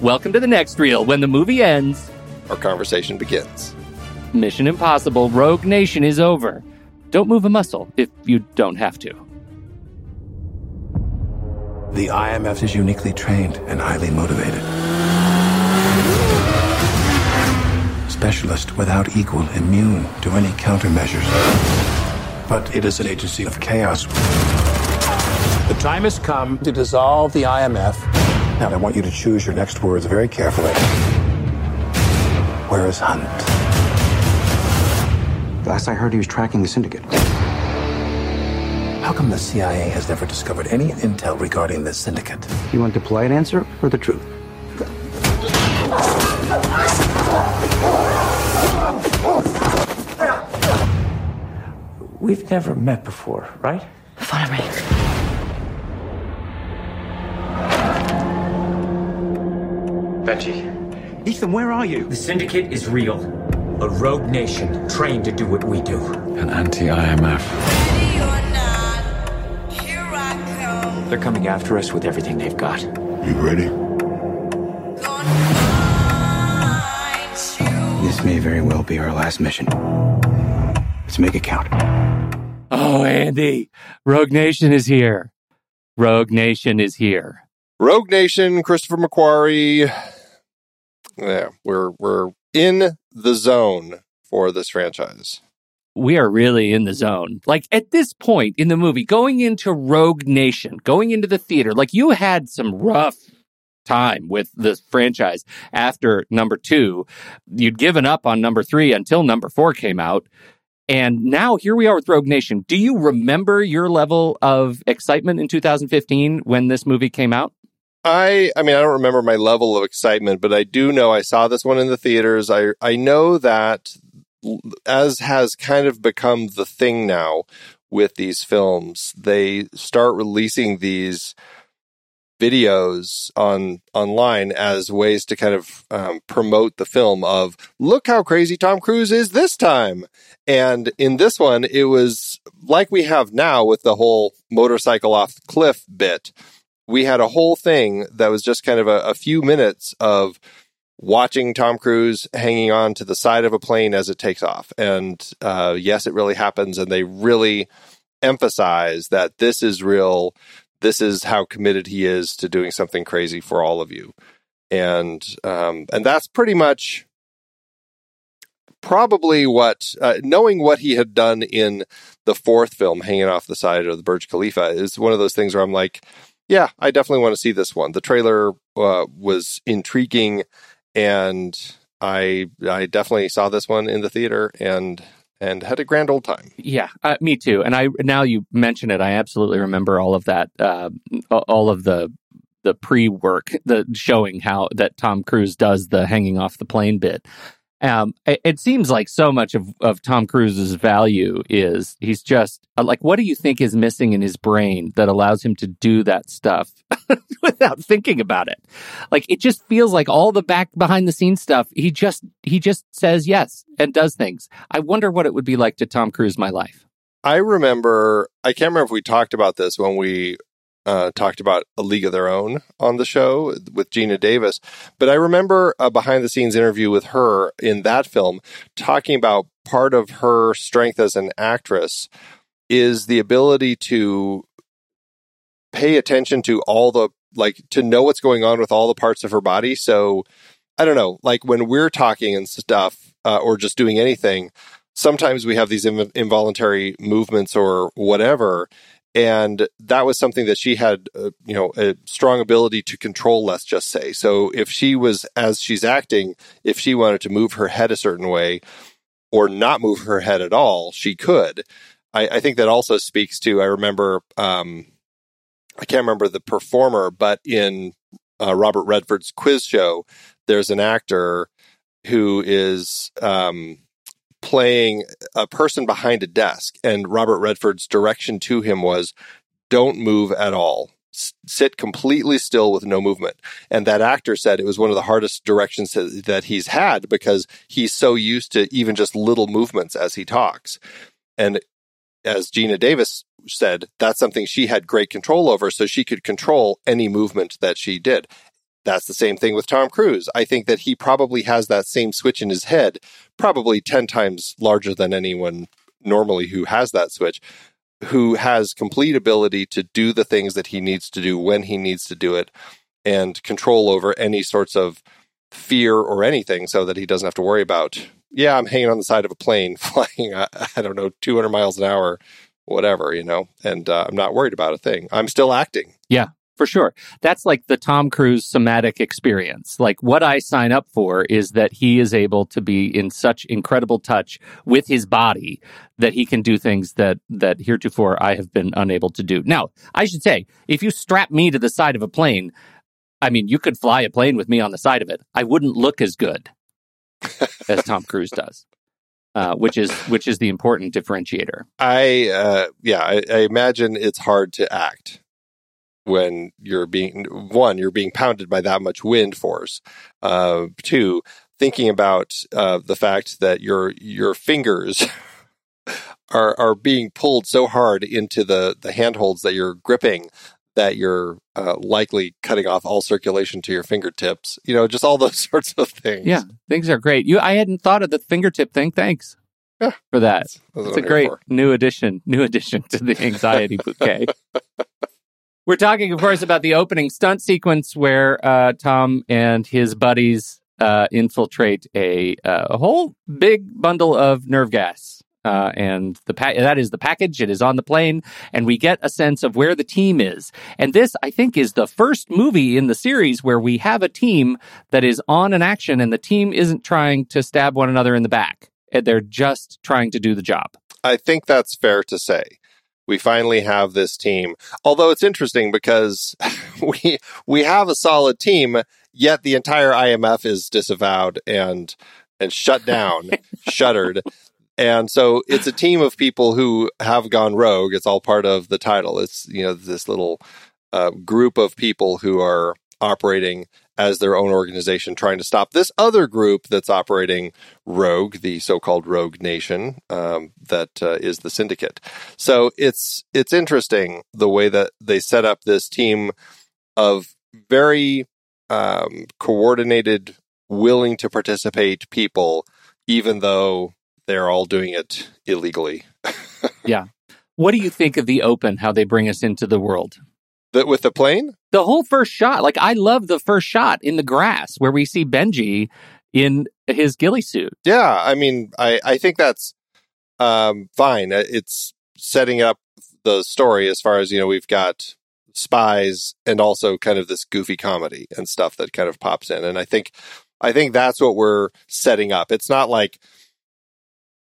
Welcome to the next reel. When the movie ends, our conversation begins. Mission Impossible Rogue Nation is over. Don't move a muscle if you don't have to. The IMF is uniquely trained and highly motivated. Specialist without equal, immune to any countermeasures. But it is an agency of chaos. The time has come to dissolve the IMF now, I want you to choose your next words very carefully. Where is Hunt? Last I heard, he was tracking the syndicate. How come the CIA has never discovered any intel regarding this syndicate? You want the polite answer or the truth? We've never met before, right? Follow me. Benji. Ethan, where are you? The Syndicate is real. A rogue nation trained to do what we do. An anti IMF. They're coming after us with everything they've got. You ready? This may very well be our last mission. Let's make it count. Oh, Andy, Rogue Nation is here. Rogue Nation is here. Rogue Nation, Christopher McQuarrie, yeah, we're we're in the zone for this franchise. We are really in the zone. Like at this point in the movie, going into Rogue Nation, going into the theater, like you had some rough time with this franchise after number two. You'd given up on number three until number four came out. And now here we are with Rogue Nation. Do you remember your level of excitement in 2015 when this movie came out? I I mean I don't remember my level of excitement, but I do know I saw this one in the theaters. I I know that as has kind of become the thing now with these films, they start releasing these videos on online as ways to kind of um, promote the film of look how crazy Tom Cruise is this time. And in this one, it was like we have now with the whole motorcycle off the cliff bit we had a whole thing that was just kind of a, a few minutes of watching Tom Cruise hanging on to the side of a plane as it takes off. And uh, yes, it really happens. And they really emphasize that this is real. This is how committed he is to doing something crazy for all of you. And um, and that's pretty much probably what uh, knowing what he had done in the fourth film, hanging off the side of the Burj Khalifa, is one of those things where I'm like, yeah, I definitely want to see this one. The trailer uh, was intriguing and I I definitely saw this one in the theater and and had a grand old time. Yeah, uh, me too. And I now you mention it, I absolutely remember all of that, uh, all of the the pre work, the showing how that Tom Cruise does the hanging off the plane bit. Um, it, it, seems like so much of, of Tom Cruise's value is he's just uh, like, what do you think is missing in his brain that allows him to do that stuff without thinking about it? Like, it just feels like all the back behind the scenes stuff. He just, he just says yes and does things. I wonder what it would be like to Tom Cruise my life. I remember, I can't remember if we talked about this when we uh, talked about A League of Their Own on the show with Geena Davis. But I remember a behind the scenes interview with her in that film talking about part of her strength as an actress is the ability to pay attention to all the, like, to know what's going on with all the parts of her body. So I don't know, like when we're talking and stuff uh, or just doing anything, sometimes we have these inv- involuntary movements or whatever and that was something that she had uh, you know a strong ability to control let's just say. So if she was as she's acting if she wanted to move her head a certain way or not move her head at all she could. I, I think that also speaks to i remember um, i can't remember the performer but in uh, robert redford's quiz show there's an actor who is um, playing a person behind a desk, and Robert Redford's direction to him was, "Don't move at all." sit completely still with no movement. And that actor said it was one of the hardest directions that he's had because he's so used to even just little movements as he talks. And as Geena Davis said, that's something she had great control over, so she could control any movement that she did. That's the same thing with Tom Cruise. I think that he probably has that same switch in his head, probably 10 times larger than anyone normally who has that switch, who has complete ability to do the things that he needs to do when he needs to do it and control over any sorts of fear or anything so that he doesn't have to worry about, yeah, I'm hanging on the side of a plane flying, I, I don't know, 200 miles an hour, whatever, you know, and uh, I'm not worried about a thing. I'm still acting. Yeah for sure. That's like the Tom Cruise somatic experience. Like what I sign up for is that he is able to be in such incredible touch with his body that he can do things that that heretofore I have been unable to do. Now, I should say, if you strap me to the side of a plane, I mean, you could fly a plane with me on the side of it. I wouldn't look as good as Tom Cruise does. Uh, which is which is the important differentiator. I uh, yeah, I, I imagine it's hard to act when you're being one you're being pounded by that much wind force. Uh, two thinking about uh, the fact that your your fingers are are being pulled so hard into the the handholds that you're gripping that you're uh, likely cutting off all circulation to your fingertips. You know just all those sorts of things. Yeah things are great. You i hadn't thought of the fingertip thing. Thanks yeah, for that. It's a great for. new addition new addition to the anxiety bouquet We're talking, of course, about the opening stunt sequence where uh, Tom and his buddies uh, infiltrate a, uh, a whole big bundle of nerve gas. Uh, and the pa- that is the package. It is on the plane, and we get a sense of where the team is. And this, I think, is the first movie in the series where we have a team that is on an action, and the team isn't trying to stab one another in the back. They're just trying to do the job. I think that's fair to say we finally have this team. Although it's interesting because we we have a solid team, yet the entire IMF is disavowed and and shut down, shuttered. And so it's a team of people who have gone rogue. It's all part of the title. It's you know this little uh, group of people who are operating as their own organization trying to stop this other group that's operating rogue the so-called rogue nation um, that uh, is the syndicate so it's it's interesting the way that they set up this team of very um, coordinated willing to participate people, even though they're all doing it illegally. yeah. What do you think of the open, how they bring us into the world? That with the plane? The whole first shot. Like, I love the first shot in the grass where we see Benji in his ghillie suit. Yeah. I mean, I, I think that's um, fine. Uh, it's setting up the story as far as, you know, we've got spies and also kind of this goofy comedy and stuff that kind of pops in. And I think, I think that's what we're setting up. It's not like,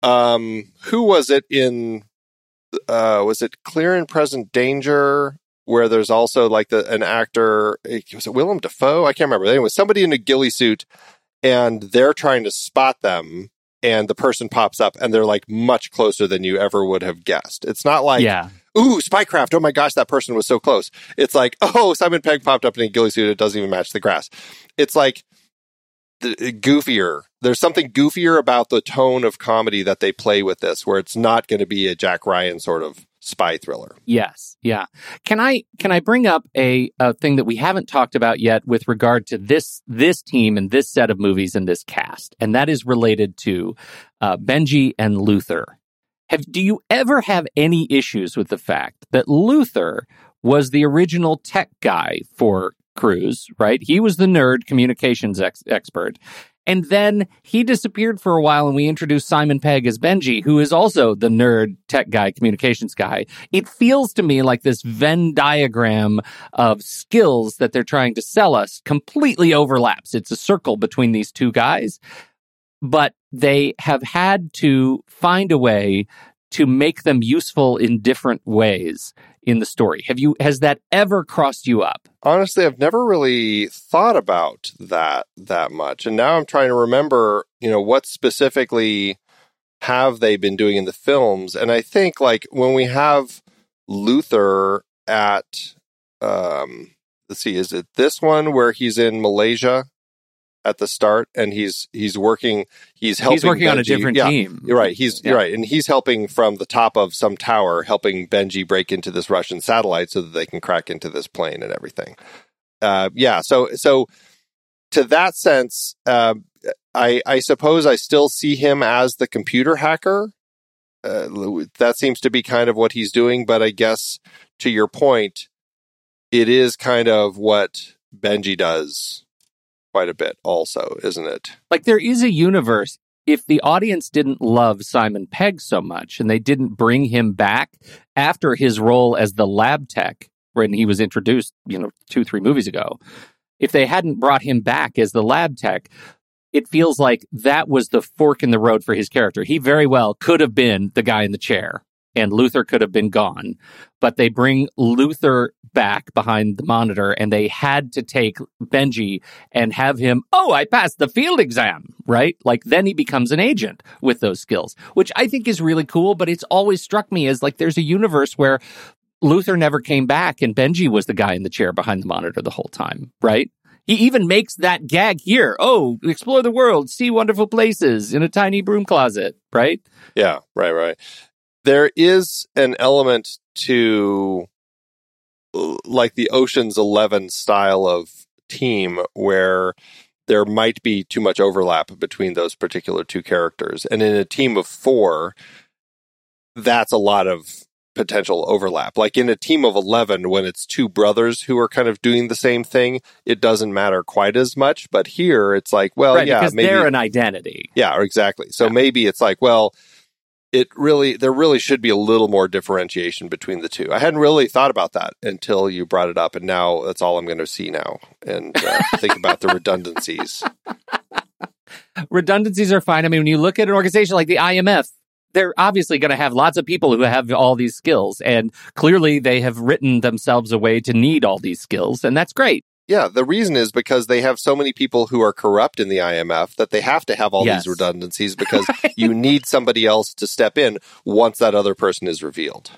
um, who was it in, uh, was it Clear and Present Danger? Where there's also like the an actor, eh, was it Willem Dafoe? I can't remember. Anyway, somebody in a ghillie suit, and they're trying to spot them and the person pops up and they're like much closer than you ever would have guessed. It's not like, yeah. ooh, spycraft. Oh my gosh, that person was so close. It's like, oh, Simon Pegg popped up in a ghillie suit. It doesn't even match the grass. It's like the, goofier. There's something goofier about the tone of comedy that they play with this, where it's not going to be a Jack Ryan sort of spy thriller. Yes, yeah. Can I can I bring up a, a thing that we haven't talked about yet with regard to this this team and this set of movies and this cast, and that is related to uh, Benji and Luther. Have do you ever have any issues with the fact that Luther was the original tech guy for Cruise, right? He was the nerd communications ex- expert. And then he disappeared for a while, and we introduced Simon Pegg as Benji, who is also the nerd tech guy, communications guy. It feels to me like this Venn diagram of skills that they're trying to sell us completely overlaps. It's a circle between these two guys, but they have had to find a way to make them useful in different ways in the story. Have you has that ever crossed you up? Honestly, I've never really thought about that that much. And now I'm trying to remember, you know, what specifically have they been doing in the films? And I think like when we have Luther at um let's see, is it this one where he's in Malaysia at the start and he's he's working he's helping he's working Benji. on a different yeah, team. you're right. He's yeah. you're right. And he's helping from the top of some tower helping benji break into this russian satellite so that they can crack into this plane and everything. Uh, yeah so so to that sense uh, i i suppose i still see him as the computer hacker. Uh, that seems to be kind of what he's doing but i guess to your point it is kind of what benji does quite a bit also, isn't it? Like there is a universe if the audience didn't love Simon Pegg so much and they didn't bring him back after his role as the lab tech when he was introduced, you know, 2 3 movies ago, if they hadn't brought him back as the lab tech, it feels like that was the fork in the road for his character. He very well could have been the guy in the chair and Luther could have been gone. But they bring Luther back behind the monitor and they had to take Benji and have him, oh, I passed the field exam, right? Like then he becomes an agent with those skills, which I think is really cool. But it's always struck me as like there's a universe where Luther never came back and Benji was the guy in the chair behind the monitor the whole time, right? He even makes that gag here. Oh, explore the world, see wonderful places in a tiny broom closet, right? Yeah, right, right there is an element to uh, like the Ocean's 11 style of team where there might be too much overlap between those particular two characters. And in a team of four, that's a lot of potential overlap. Like in a team of 11, when it's two brothers who are kind of doing the same thing, it doesn't matter quite as much. But here it's like, well, right, yeah, because maybe, they're an identity. Yeah, exactly. So yeah. maybe it's like, well, it really there really should be a little more differentiation between the two. I hadn't really thought about that until you brought it up, and now that's all I'm going to see now and uh, think about the redundancies. redundancies are fine. I mean, when you look at an organization like the IMF, they're obviously going to have lots of people who have all these skills, and clearly they have written themselves a way to need all these skills, and that's great. Yeah, the reason is because they have so many people who are corrupt in the IMF that they have to have all yes. these redundancies because you need somebody else to step in once that other person is revealed.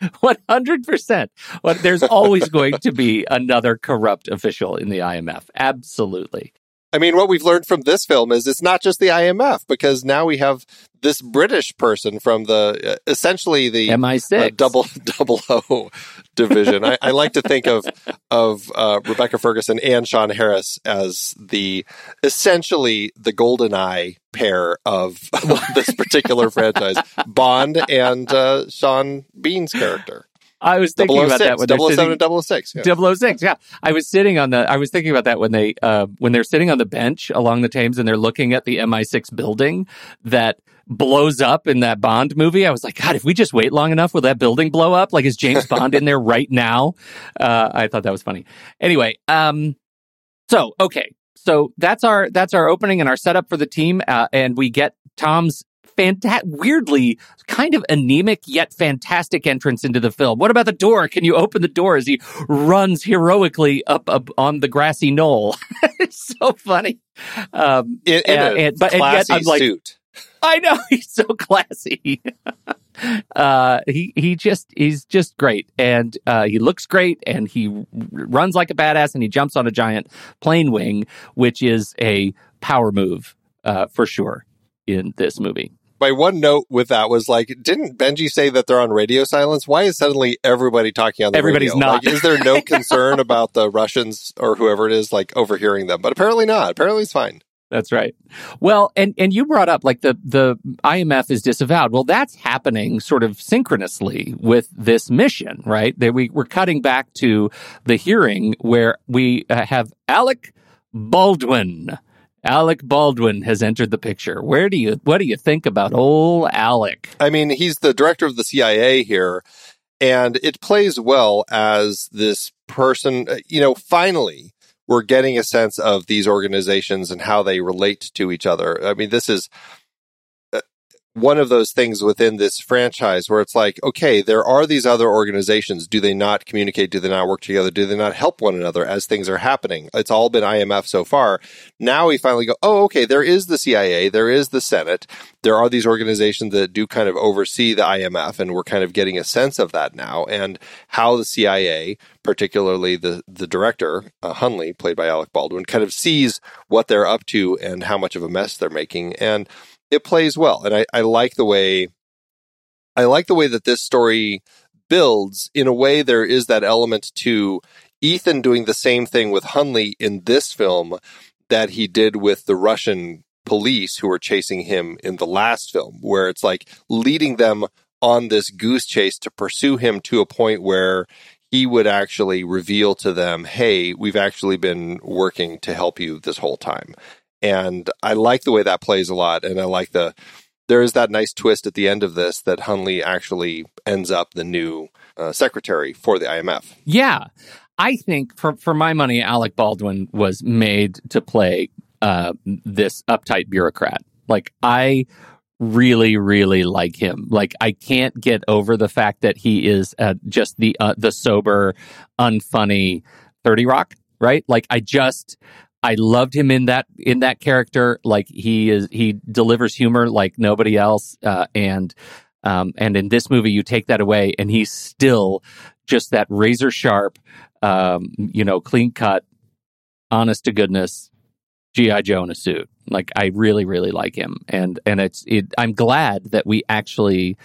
100%. Well, there's always going to be another corrupt official in the IMF. Absolutely. I mean, what we've learned from this film is it's not just the IMF because now we have this British person from the uh, essentially the MI6 uh, double double O division. I, I, like to think of of uh, Rebecca Ferguson and Sean Harris as the essentially the GoldenEye pair of this particular franchise, Bond and uh, Sean Bean's character. I was thinking about that when 007 and 006. Yeah. 006, yeah. I was sitting on the I was thinking about that when they uh when they're sitting on the bench along the Thames and they're looking at the MI6 building that blows up in that Bond movie. I was like, God, if we just wait long enough, will that building blow up? Like is James Bond in there right now? Uh I thought that was funny. Anyway, um so okay. So that's our that's our opening and our setup for the team uh, and we get Tom's fantastic, weirdly kind of anemic yet fantastic entrance into the film. What about the door? Can you open the door as he runs heroically up, up on the grassy knoll? it's so funny. Um, in, in and, and, but and yet I'm like, suit. I know he's so classy. uh, he he just he's just great, and uh, he looks great, and he r- runs like a badass, and he jumps on a giant plane wing, which is a power move uh, for sure in this movie my one note with that was like, didn't Benji say that they're on radio silence? Why is suddenly everybody talking on the Everybody's radio? not. Like, is there no concern about the Russians or whoever it is like overhearing them? But apparently not. Apparently it's fine. That's right. Well, and and you brought up like the the IMF is disavowed. Well, that's happening sort of synchronously with this mission, right? That we we're cutting back to the hearing where we uh, have Alec Baldwin Alec Baldwin has entered the picture. Where do you what do you think about old Alec? I mean, he's the director of the CIA here, and it plays well as this person. Uh, you know, finally, we're getting a sense of these organizations and how they relate to each other. I mean, this is one of those things within this franchise where it's like, okay, there are these other organizations. Do they not communicate? Do they not work together? Do they not help one another as things are happening? It's all been IMF so far. Now we finally go, oh, okay, there is the CIA, there is the Senate. There are these organizations that do kind of oversee the IMF, and we're kind of getting a sense of that now and how the CIA, particularly the, the director, uh, Hunley, played by Alec Baldwin, kind of sees what they're up to and how much of a mess they're making. And it plays well, and I, I like the way I like the way that this story builds. In a way, there is that element to Ethan doing the same thing with Hunley in this film that he did with the Russian police who were chasing him in the last film, where it's like leading them on this goose chase to pursue him to a point where he would actually reveal to them, Hey, we've actually been working to help you this whole time. And I like the way that plays a lot. And I like the, there is that nice twist at the end of this that Hunley actually ends up the new uh, secretary for the IMF. Yeah. I think for, for my money, Alec Baldwin was made to play uh, this uptight bureaucrat. Like, I really, really like him. Like, I can't get over the fact that he is uh, just the uh, the sober, unfunny Thirty Rock. Right? Like, I just I loved him in that in that character. Like he is, he delivers humor like nobody else. Uh, and um, and in this movie, you take that away, and he's still just that razor sharp, um, you know, clean cut, honest to goodness GI Joe in a suit. Like I really, really like him, and and it's it. I'm glad that we actually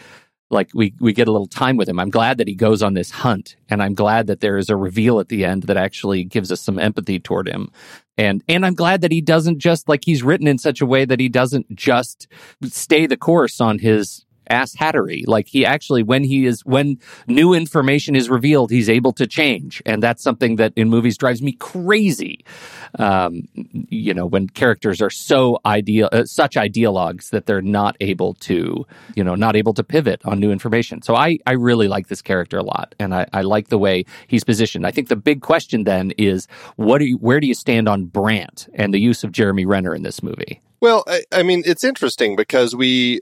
like we we get a little time with him. I'm glad that he goes on this hunt and I'm glad that there is a reveal at the end that actually gives us some empathy toward him. And and I'm glad that he doesn't just like he's written in such a way that he doesn't just stay the course on his ass hattery. Like he actually, when he is, when new information is revealed, he's able to change. And that's something that in movies drives me crazy. Um, you know, when characters are so ideal, uh, such ideologues that they're not able to, you know, not able to pivot on new information. So I, I really like this character a lot. And I, I like the way he's positioned. I think the big question then is what do you, where do you stand on Brandt and the use of Jeremy Renner in this movie? Well, I, I, mean, it's interesting because we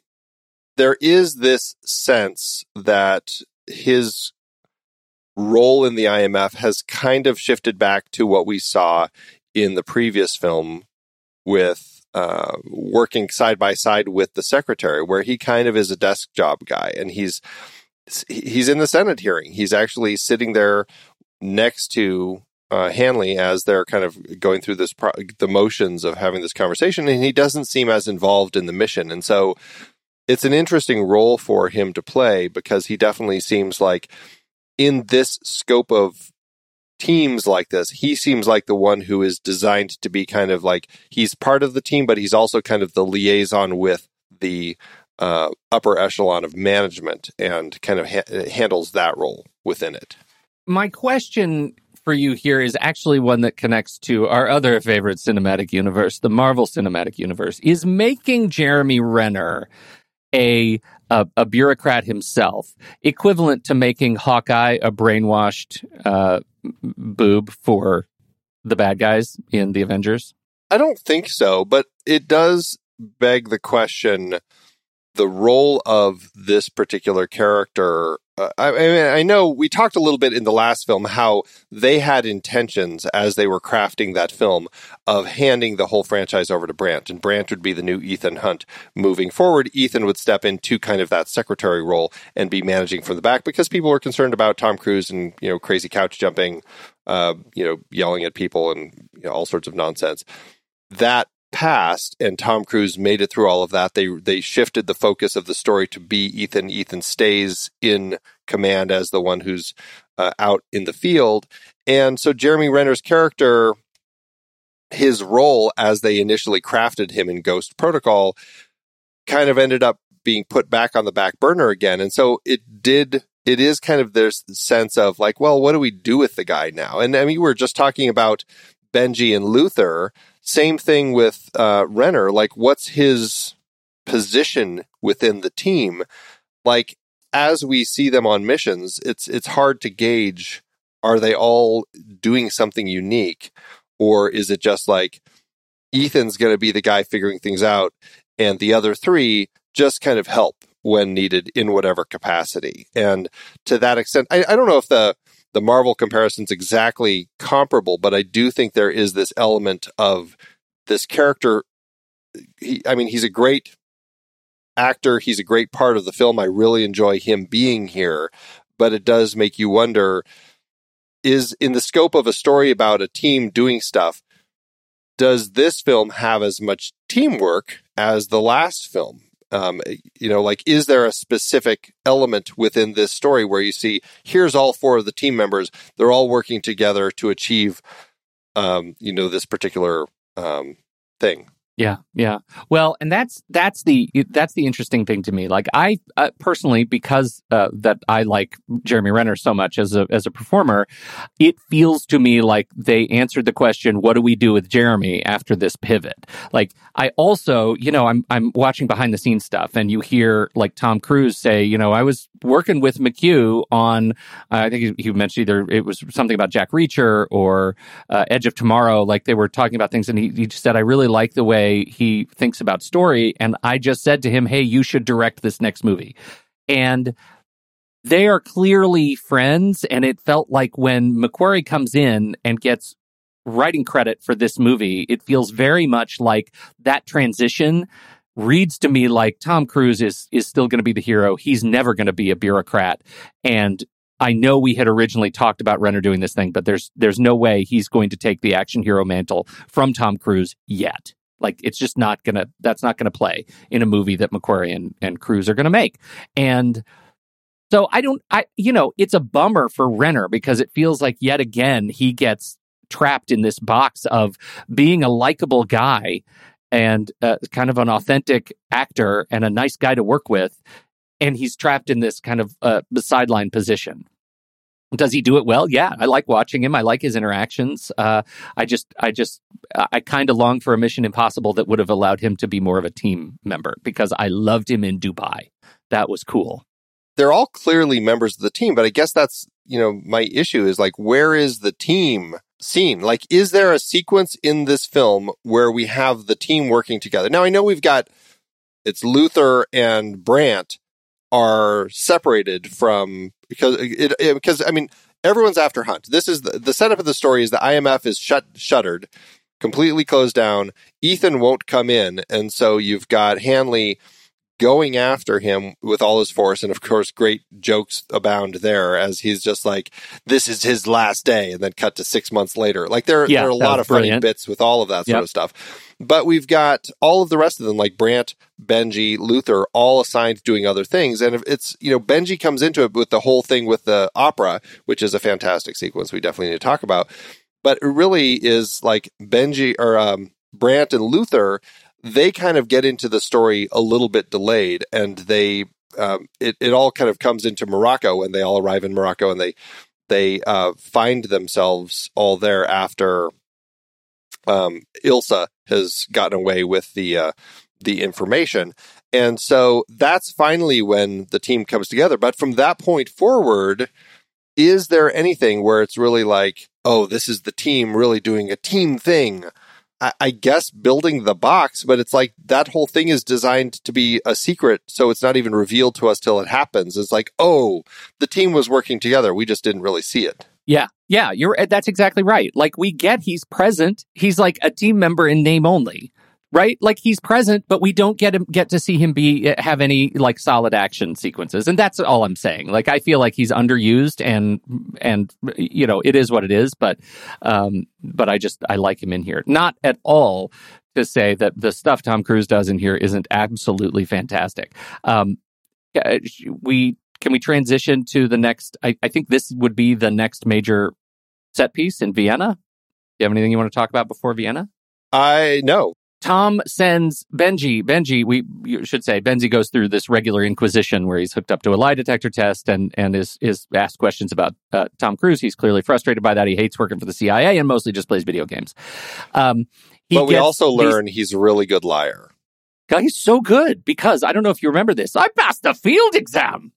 there is this sense that his role in the IMF has kind of shifted back to what we saw in the previous film with uh, working side by side with the secretary, where he kind of is a desk job guy, and he's he's in the Senate hearing. He's actually sitting there next to uh, Hunley as they're kind of going through this pro- the motions of having this conversation, and he doesn't seem as involved in the mission, and so it's an interesting role for him to play because he definitely seems like in this scope of teams like this, he seems like the one who is designed to be kind of like he's part of the team, but he's also kind of the liaison with the uh, upper echelon of management and kind of ha- handles that role within it. My question for you here is actually one that connects to our other favorite cinematic universe, the Marvel Cinematic Universe. Is making Jeremy Renner a a, a bureaucrat himself equivalent to making Hawkeye a brainwashed uh, boob for the bad guys in the Avengers? I don't think so, but it does beg the question the role of this particular character. Uh, I, I, mean, I know we talked a little bit in the last film how they had intentions as they were crafting that film of handing the whole franchise over to Brandt, and Brandt would be the new Ethan Hunt moving forward. Ethan would step into kind of that secretary role and be managing from the back because people were concerned about Tom Cruise and you know crazy couch jumping, uh, you know, yelling at people and you know, all sorts of nonsense. That passed and Tom Cruise made it through all of that, they they shifted the focus of the story to be Ethan. Ethan stays in command as the one who's uh, out in the field, and so Jeremy Renner's character, his role as they initially crafted him in Ghost Protocol, kind of ended up being put back on the back burner again, and so it did. It is kind of this sense of like, well, what do we do with the guy now? And I mean, we were just talking about Benji and Luther same thing with uh, Renner. Like, what's his position within the team? Like, as we see them on missions, it's it's hard to gauge. Are they all doing something unique, or is it just like Ethan's going to be the guy figuring things out, and the other three just kind of help when needed in whatever capacity? And to that extent, I, I don't know if the the Marvel comparison's exactly comparable, but I do think there is this element of this character. He, I mean, he's a great actor. He's a great part of the film. I really enjoy him being here, but it does make you wonder is in the scope of a story about a team doing stuff, does this film have as much teamwork as the last film? Um, you know, like, is there a specific element within this story where you see here's all four of the team members, they're all working together to achieve, um, you know, this particular um, thing? Yeah, yeah. Well, and that's that's the that's the interesting thing to me. Like I uh, personally, because uh, that I like Jeremy Renner so much as a as a performer, it feels to me like they answered the question, "What do we do with Jeremy after this pivot?" Like I also, you know, I'm I'm watching behind the scenes stuff, and you hear like Tom Cruise say, you know, I was working with McHugh on, uh, I think he, he, mentioned either it was something about Jack Reacher or uh, Edge of Tomorrow. Like they were talking about things, and he, he just said, I really like the way way he thinks about story. And I just said to him, Hey, you should direct this next movie. And they are clearly friends. And it felt like when McQuarrie comes in and gets writing credit for this movie, it feels very much like that transition reads to me like Tom Cruise is is still going to be the hero. He's never going to be a bureaucrat. And I know we had originally talked about Renner doing this thing, but there's there's no way he's going to take the action hero mantle from Tom Cruise yet. Like it's just not gonna that's not gonna play in a movie that McQuarrie and, and Cruise are gonna make. And so I don't I you know, it's a bummer for Renner because it feels like yet again he gets trapped in this box of being a likable guy and uh, kind of an authentic actor and a nice guy to work with and he's trapped in this kind of uh, sideline position does he do it well? Yeah, I like watching him. I like his interactions. Uh, I just, I just, I kind of long for a Mission Impossible that would have allowed him to be more of a team member because I loved him in Dubai. That was cool. They're all clearly members of the team, but I guess that's you know my issue is like where is the team scene? Like, is there a sequence in this film where we have the team working together? Now I know we've got it's Luther and Brandt are separated from because it, it, because I mean everyone's after Hunt. This is the, the setup of the story is the IMF is shut shuttered, completely closed down. Ethan won't come in, and so you've got Hunley going after him with all his force. And of course, great jokes abound there as he's just like, this is his last day. And then cut to six months later. Like there, Yeah, there are a lot of funny bits with all of that sort Yep. of stuff. But we've got all of the rest of them, like Brandt, Benji, Luther, all assigned doing other things. And if it's, you know, Benji comes into it with the whole thing with the opera, which is a fantastic sequence we definitely need to talk about. But it really is like Benji or um, Brandt and Luther, they kind of get into the story a little bit delayed and they, um, it, it all kind of comes into Morocco and they all arrive in Morocco and they, they uh, find themselves all there after um, Ilsa has gotten away with the uh, the information, and so that's finally when the team comes together. But from that point forward, is there anything where it's really like, oh, this is the team really doing a team thing? I, I guess building the box, but it's like that whole thing is designed to be a secret, so it's not even revealed to us till it happens. It's like, oh, the team was working together. We just didn't really see it. Yeah, yeah, you're that's exactly right. Like we get he's present. He's like a team member in name only, right? Like he's present, but we don't get him get to see him be have any like solid action sequences. And that's all I'm saying. Like I feel like he's underused and and you know, it is what it is, but um but I just I like him in here. Not at all to say that the stuff Tom Cruise does in here isn't absolutely fantastic. Um uh, we can we transition to the next I, I think this would be the next major set piece in Vienna. Do you have anything you want to talk about before Vienna? I know. Tom sends Benji. Benji, we you should say Benji goes through this regular inquisition where he's hooked up to a lie detector test and and is is asked questions about uh, Tom Cruise. He's clearly frustrated by that. He hates working for the CIA and mostly just plays video games. Um, he but we gets- also he's- learn he's a really good liar. God, he's so good because I don't know if you remember this. I passed the field exam.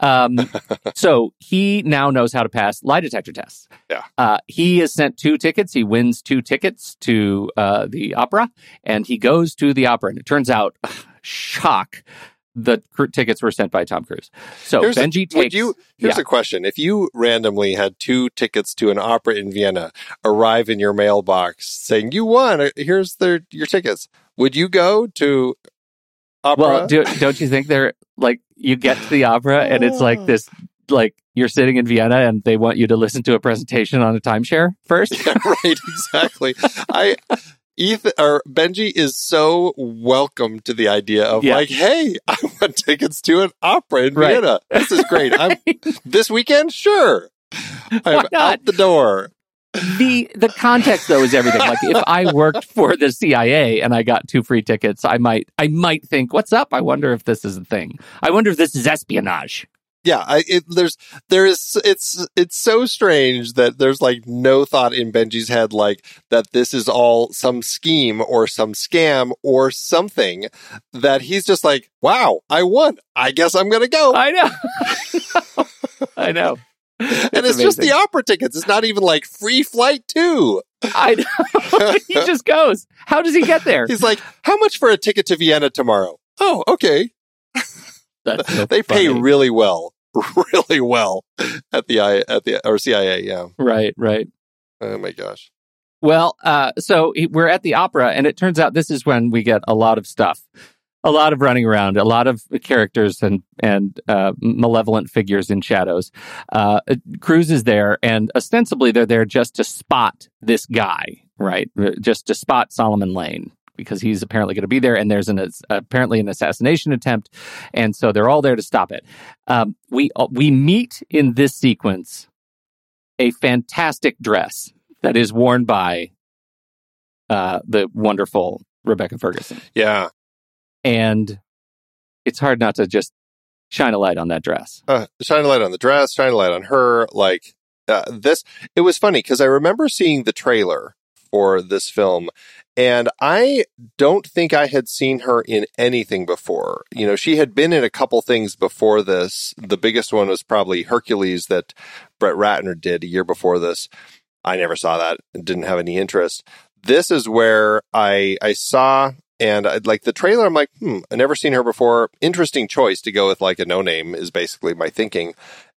Um, so he now knows how to pass lie detector tests. Yeah. Uh, he is sent two tickets. He wins two tickets to uh, the opera, and he goes to the opera. And it turns out, shock, the cr- tickets were sent by Tom Cruise. So Here's a- Benji would takes. you? Here's yeah. a question: If you randomly had two tickets to an opera in Vienna arrive in your mailbox saying you won, uh, here's their your tickets, would you go to opera? well, do, don't you think they're like you get to the opera and it's like oh. this, like you're sitting in Vienna and they want you to listen to a presentation on a timeshare first? Yeah, right, exactly. I Ethan or Benji is so welcome to the idea of Yeah. like, hey, I want tickets to an opera in Right. Vienna. This is great. I'm this weekend, sure. I'm out the door. The the context though is everything. Like if I worked for the CIA and I got two free tickets, I might I might think, "What's up? I wonder if this is a thing. I wonder if this is espionage." Yeah, I, it, there's there is it's it's so strange that there's like no thought in Benji's head like that this is all some scheme or some scam or something that he's just like, wow, I won. I guess I'm gonna go. I know. I know. And it's just the opera tickets. It's not even like free flight too. I know. he just goes. How does he get there? He's like, how much for a ticket to Vienna tomorrow? Oh, okay. So They pay really well, really well at the I at the or CIA. Yeah. right, right. Oh my gosh. Well, uh, so we're at the opera, and it turns out this is when we get a lot of stuff, a lot of running around, a lot of characters and and uh, malevolent figures in shadows. Uh, Cruise is there, and ostensibly they're there just to spot this guy, right? Just to spot Solomon Lane because he's apparently going to be there, and there's an apparently an assassination attempt, and so they're all there to stop it. Um, we we meet in this sequence a fantastic dress that is worn by uh, the wonderful Rebecca Ferguson. Yeah. And it's hard not to just shine a light on that dress. uh, shine a light on the dress, shine a light on her. Like uh, this, it was funny because I remember seeing the trailer for this film, and I don't think I had seen her in anything before. You know, she had been in a couple things before this. The biggest one was probably Hercules that Brett Ratner did a year before this. I never saw that didn't have any interest. This is where I I saw and I'd like the trailer, I'm like, hmm, I never seen her before. Interesting choice to go with like a no name is basically my thinking.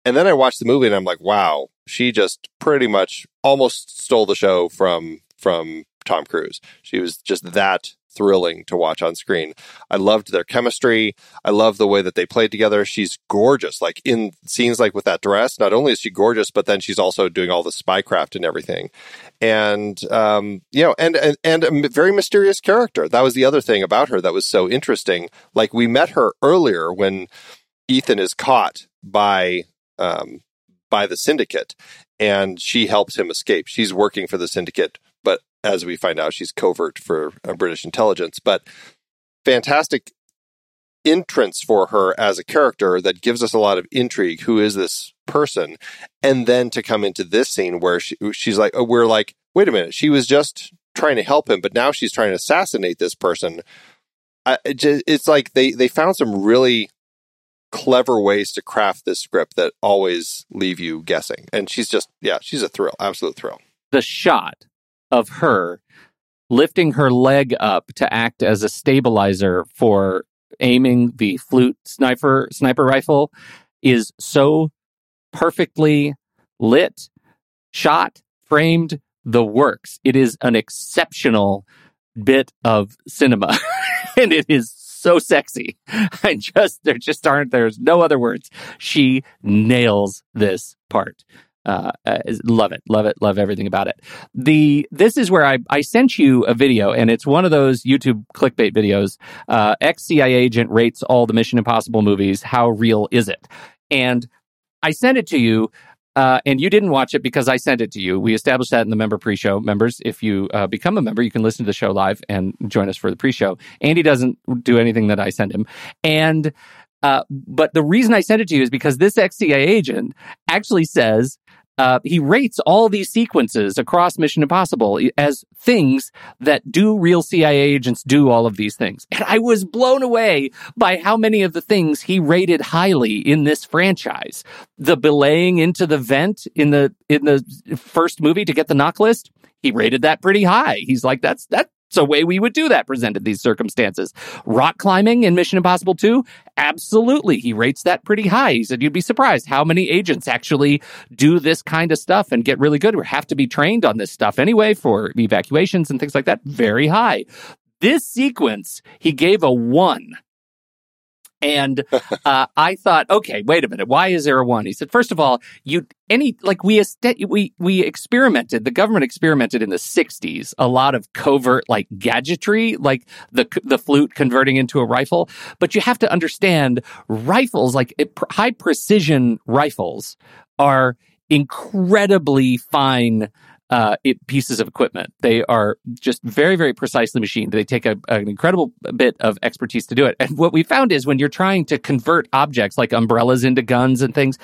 And then I watched the movie and I'm like, wow, she just pretty much almost stole the show from from Tom Cruise. She was just that thrilling to watch on screen. I loved their chemistry. I love the way that they played together. She's gorgeous. Like in scenes like with that dress, not only is she gorgeous, but then she's also doing all the spycraft and everything. And um, you know, and, and and a very mysterious character. That was the other thing about her that was so interesting. Like we met her earlier when Ethan is caught by um, by the syndicate and she helps him escape. She's working for the syndicate, as we find out, she's covert for uh, British intelligence. But fantastic entrance for her as a character that gives us a lot of intrigue. Who is this person? And then to come into this scene where she, she's like, oh, we're like, wait a minute, she was just trying to help him, but now she's trying to assassinate this person. I, it's like they they found some really clever ways to craft this script that always leave you guessing. And she's just, yeah, she's a thrill, absolute thrill. The shot of her lifting her leg up to act as a stabilizer for aiming the flute sniper sniper rifle is so perfectly lit, shot, framed, the works. It is an exceptional bit of cinema. and it is so sexy. I just, there just aren't, there's no other words. She nails this part. Uh, uh, love it, love it, love everything about it. The this is where I I sent you a video, and it's one of those YouTube clickbait videos. Uh, Ex CIA agent rates all the Mission Impossible movies. How real is it? And I sent it to you uh, and you didn't watch it because I sent it to you. We established that in the member pre-show. Members, if you uh, become a member, you can listen to the show live and join us for the pre-show. Andy doesn't do anything that I send him, and uh, but the reason I sent it to you is because this ex-CIA agent actually says uh, he rates all these sequences across Mission Impossible as things that do real CIA agents do all of these things. And I was blown away by how many of the things he rated highly in this franchise. The belaying into the vent in the in the first movie to get the NOC list, he rated that pretty high. He's like, that's that a way we would do that presented these circumstances. Rock climbing in Mission Impossible 2? Absolutely. He rates that pretty high. He said you'd be surprised how many agents actually do this kind of stuff and get really good or have to be trained on this stuff anyway for evacuations and things like that. Very high. This sequence, he gave a one and uh, I thought, okay, wait a minute. Why is there a one? He said, first of all, you any like we we we experimented. The government experimented in the '60s a lot of covert like gadgetry, like the the flute converting into a rifle. But you have to understand, rifles like high precision rifles are incredibly fine uh, it, pieces of equipment. They are just very, very precisely machined. They take a, an incredible bit of expertise to do it. And what we found is when you're trying to convert objects like umbrellas into guns and things,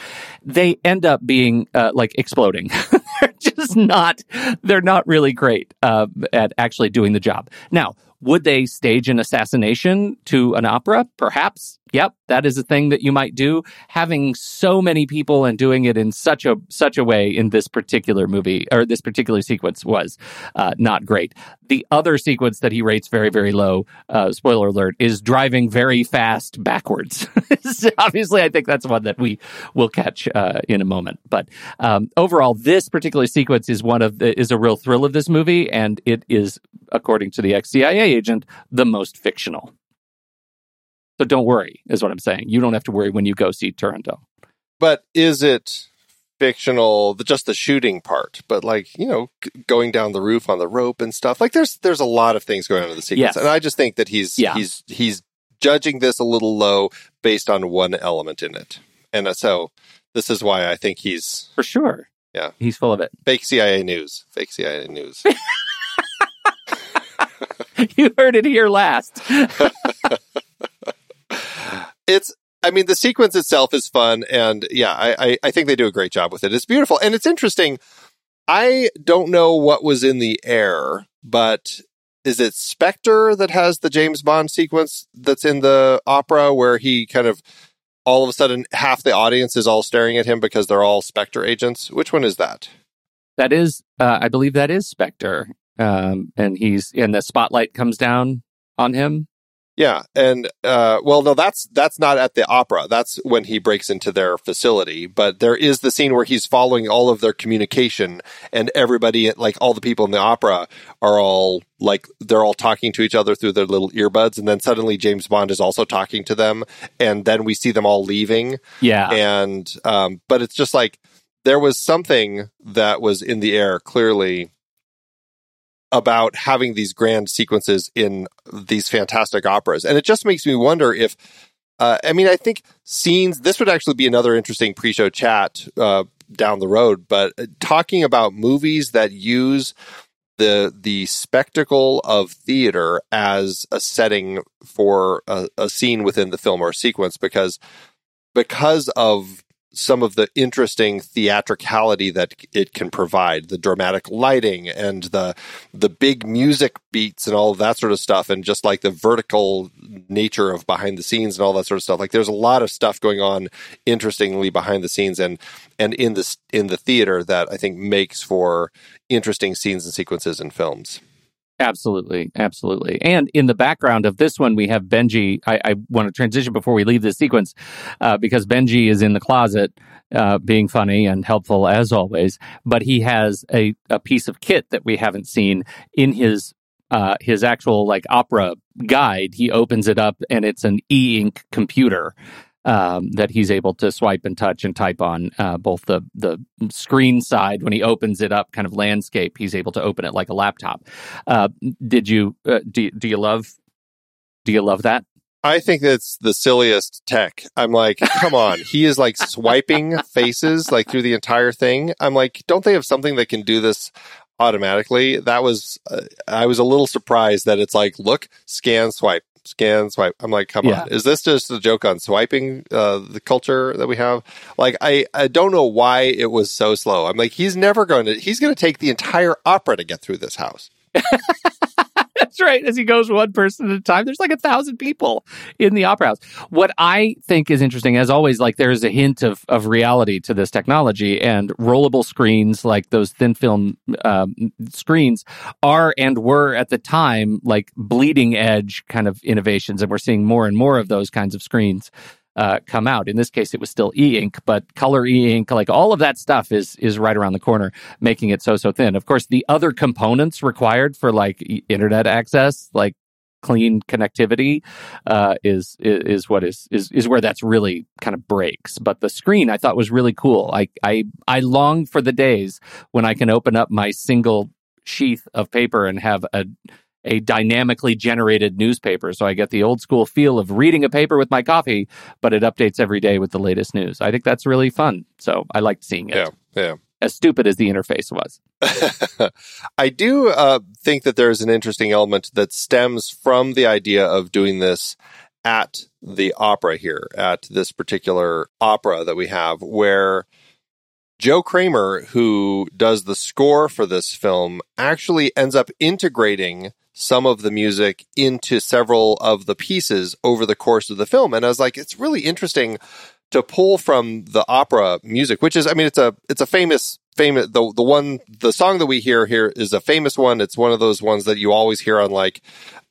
they end up being uh, like exploding. they're just not, they're not really great uh, at actually doing the job. Now, would they stage an assassination to an opera? Perhaps. Yep, that is a thing that you might do. Having so many people and doing it in such a such a way in this particular movie or this particular sequence was uh, not great. The other sequence that he rates very very low, uh, spoiler alert, is driving very fast backwards. Obviously, I think that's one that we will catch uh, in a moment. But um, overall, this particular sequence is one of the, is a real thrill of this movie, and it is, according to the ex CIA agent, the most fictional. So don't worry, is what I'm saying. You don't have to worry when you go see Turandot. But is it fictional, just the shooting part? But like, you know, going down the roof on the rope and stuff. Like there's there's a lot of things going on in the sequence. Yes. And I just think that he's yeah. he's he's judging this a little low based on one element in it. And uh, so this is why I think he's For sure. Yeah. He's full of it. Fake CIA news. Fake CIA news. you heard it here last it's I mean, the sequence itself is fun, and yeah, I, I, I think they do a great job with it. It's beautiful, and it's interesting. I don't know what was in the air, but is it Spectre that has the James Bond sequence that's in the opera where he kind of all of a sudden half the audience is all staring at him because they're all Spectre agents? Which one is that? That is, uh, I believe that is Spectre, um, and he's and the spotlight comes down on him Yeah, and uh, well, no, that's that's not at the opera. That's when he breaks into their facility. But there is the scene where he's following all of their communication, and everybody, like all the people in the opera, are all like they're all talking to each other through their little earbuds, and then suddenly James Bond is also talking to them, and then we see them all leaving. Yeah, and um, but it's just like there was something that was in the air clearly about having these grand sequences in these fantastic operas. And it just makes me wonder if, uh, I mean, I think scenes, this would actually be another interesting pre show chat uh, down the road, but uh, talking about movies that use the the spectacle of theater as a setting for a, a scene within the film or sequence because because of some of the interesting theatricality that it can provide, the dramatic lighting and the the big music beats and all that sort of stuff, and just like the vertical nature of behind the scenes and all that sort of stuff. Like there's a lot of stuff going on interestingly behind the scenes and and in the in the theater that I think makes for interesting scenes and sequences in films. Absolutely, absolutely. And in the background of this one, we have Benji. I, I want to transition before we leave this sequence uh, because Benji is in the closet, uh, being funny and helpful as always. But he has a, a piece of kit that we haven't seen in his uh, his actual like opera guide. He opens it up and it's an e ink computer um, that he's able to swipe and touch and type on uh, both the the screen side when he opens it up, kind of landscape. He's able to open it like a laptop. Uh, did you uh, do do you love do you love that? I think that's the silliest tech. I'm like, come on. He is like swiping faces like through the entire thing. I'm like, don't they have something that can do this automatically? That was, uh, I was a little surprised that it's like, look, scan, swipe, scan, swipe. I'm like, come yeah. on, is this just a joke on swiping uh, the culture that we have? Like, I, I don't know why it was so slow. I'm like, he's never going to, he's going to take the entire opera to get through this house. That's right. As he goes one person at a time, there's like a thousand people in the opera house. What I think is interesting, as always, like there's a hint of, of reality to this technology, and rollable screens, like those thin film um, screens, are and were at the time like bleeding edge kind of innovations. And we're seeing more and more of those kinds of screens uh, come out. In this case, it was still e-ink, but color e-ink, like all of that stuff is is right around the corner, making it so so thin. Of course, the other components required for like internet access, like clean connectivity, uh, is, is what is is is where that's really kind of breaks. But the screen I thought was really cool. I I I long for the days when I can open up my single sheath of paper and have a a dynamically generated newspaper. So I get the old school feel of reading a paper with my coffee, but it updates every day with the latest news. I think that's really fun. So I liked seeing it. Yeah. Yeah. As stupid as the interface was. I do uh, think that there's an interesting element that stems from the idea of doing this at the opera here, at this particular opera that we have, where Joe Kraemer, who does the score for this film, actually ends up integrating some of the music into several of the pieces over the course of the film. And I was like, it's really interesting to pull from the opera music, which is, I mean, it's a, it's a famous, famous, the, the one, the song that we hear here is a famous one. It's one of those ones that you always hear on like,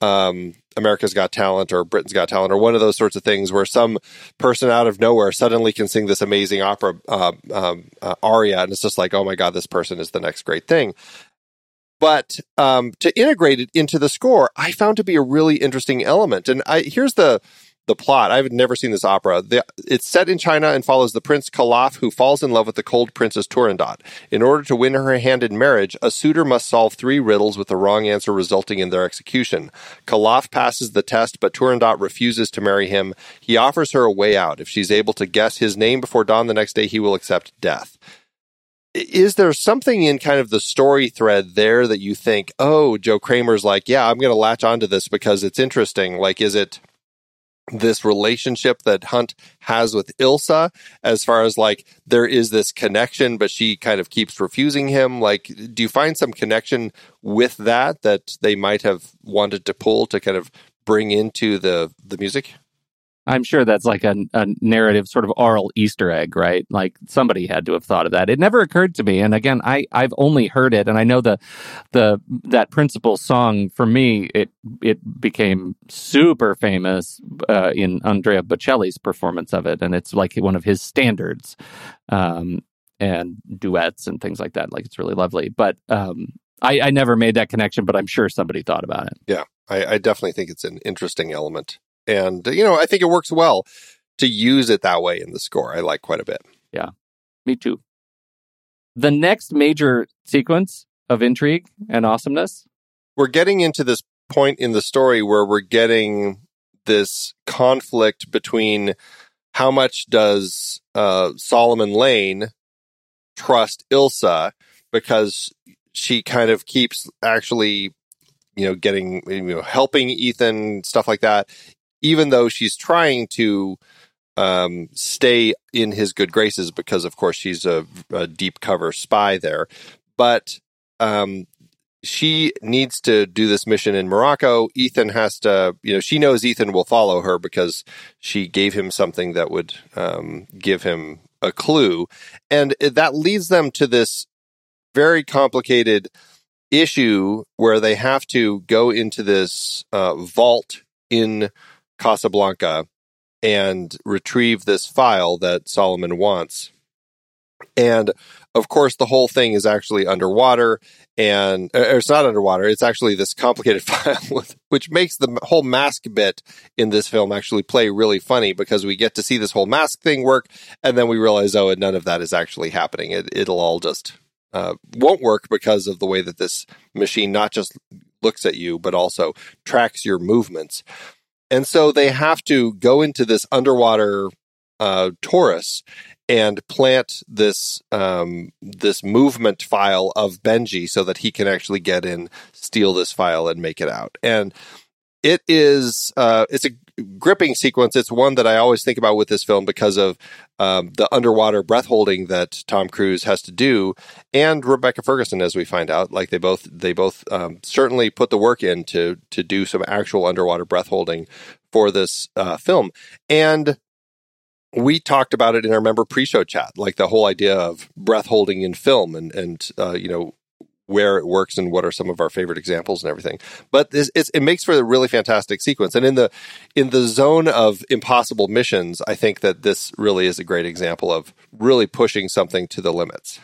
um, America's Got Talent or Britain's Got Talent or one of those sorts of things where some person out of nowhere suddenly can sing this amazing opera uh, um, uh, aria, and it's just like, oh my god, this person is the next great thing. But um, to integrate it into the score, I found to be a really interesting element. And I, here's the the plot. I've never seen this opera. The, it's set in China and follows the Prince Kalaf, who falls in love with the cold Princess Turandot. In order to win her hand in marriage, a suitor must solve three riddles with the wrong answer resulting in their execution. Kalaf passes the test, but Turandot refuses to marry him. He offers her a way out. If she's able to guess his name before dawn the next day, he will accept death is there something in kind of the story thread there that you think, oh, Joe Kraemer's like, yeah, I'm going to latch onto this because it's interesting? Like, is it this relationship that Hunt has with Ilsa as far as like there is this connection, but she kind of keeps refusing him? Like, do you find some connection with that that they might have wanted to pull to kind of bring into the the music? I'm sure that's like a, a narrative sort of oral Easter egg, right? Like somebody had to have thought of that. It never occurred to me. And again, I, I've only heard it and I know the the that principal song for me, it it became super famous uh, in Andrea Bocelli's performance of it. And it's like one of his standards. Um, and duets and things like that. Like it's really lovely. But um, I, I never made that connection, but I'm sure somebody thought about it. Yeah, I, I definitely think it's an interesting element. And, you know, I think it works well to use it that way in the score. I like quite a bit. Yeah, me too. The next major sequence of intrigue and awesomeness. We're getting into this point in the story where we're getting this conflict between how much does uh, Solomon Lane trust Ilsa because she kind of keeps actually, you know, getting, you know, helping Ethan, stuff like that, even though she's trying to um, stay in his good graces because, of course, she's a, a deep cover spy there. But um, she needs to do this mission in Morocco. Ethan has to, you know, she knows Ethan will follow her because she gave him something that would um, give him a clue. And that leads them to this very complicated issue where they have to go into this uh, vault in Casablanca and retrieve this file that Solomon wants. And of course, the whole thing is actually underwater, and it's not underwater. It's actually this complicated file, which makes the whole mask bit in this film actually play really funny because we get to see this whole mask thing work, and then we realize, oh, and none of that is actually happening. It, it'll all just uh, won't work because of the way that this machine not just looks at you, but also tracks your movements. And so they have to go into this underwater uh, torus and plant this um, this movement file of Benji so that he can actually get in, steal this file, and make it out. And it is uh, it's a gripping sequence. It's one that I always think about with this film because of um, the underwater breath holding that Tom Cruise has to do, and Rebecca Ferguson, as we find out, like they both they both um, certainly put the work in to to do some actual underwater breath holding for this uh, film, and we talked about it in our member pre-show chat, like the whole idea of breath holding in film and and uh, you know where it works and what are some of our favorite examples and everything. But this, it makes for a really fantastic sequence. And in the in the zone of impossible missions, I think that this really is a great example of really pushing something to the limits.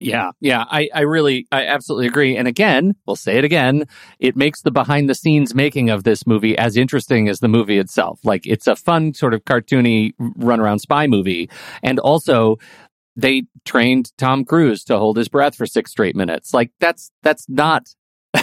Yeah, yeah, I, I really, I absolutely agree. And again, we'll say it again, it makes the behind the scenes making of this movie as interesting as the movie itself. Like, it's a fun, sort of cartoony runaround spy movie. And also, they trained Tom Cruise to hold his breath for six straight minutes. Like, that's, that's not.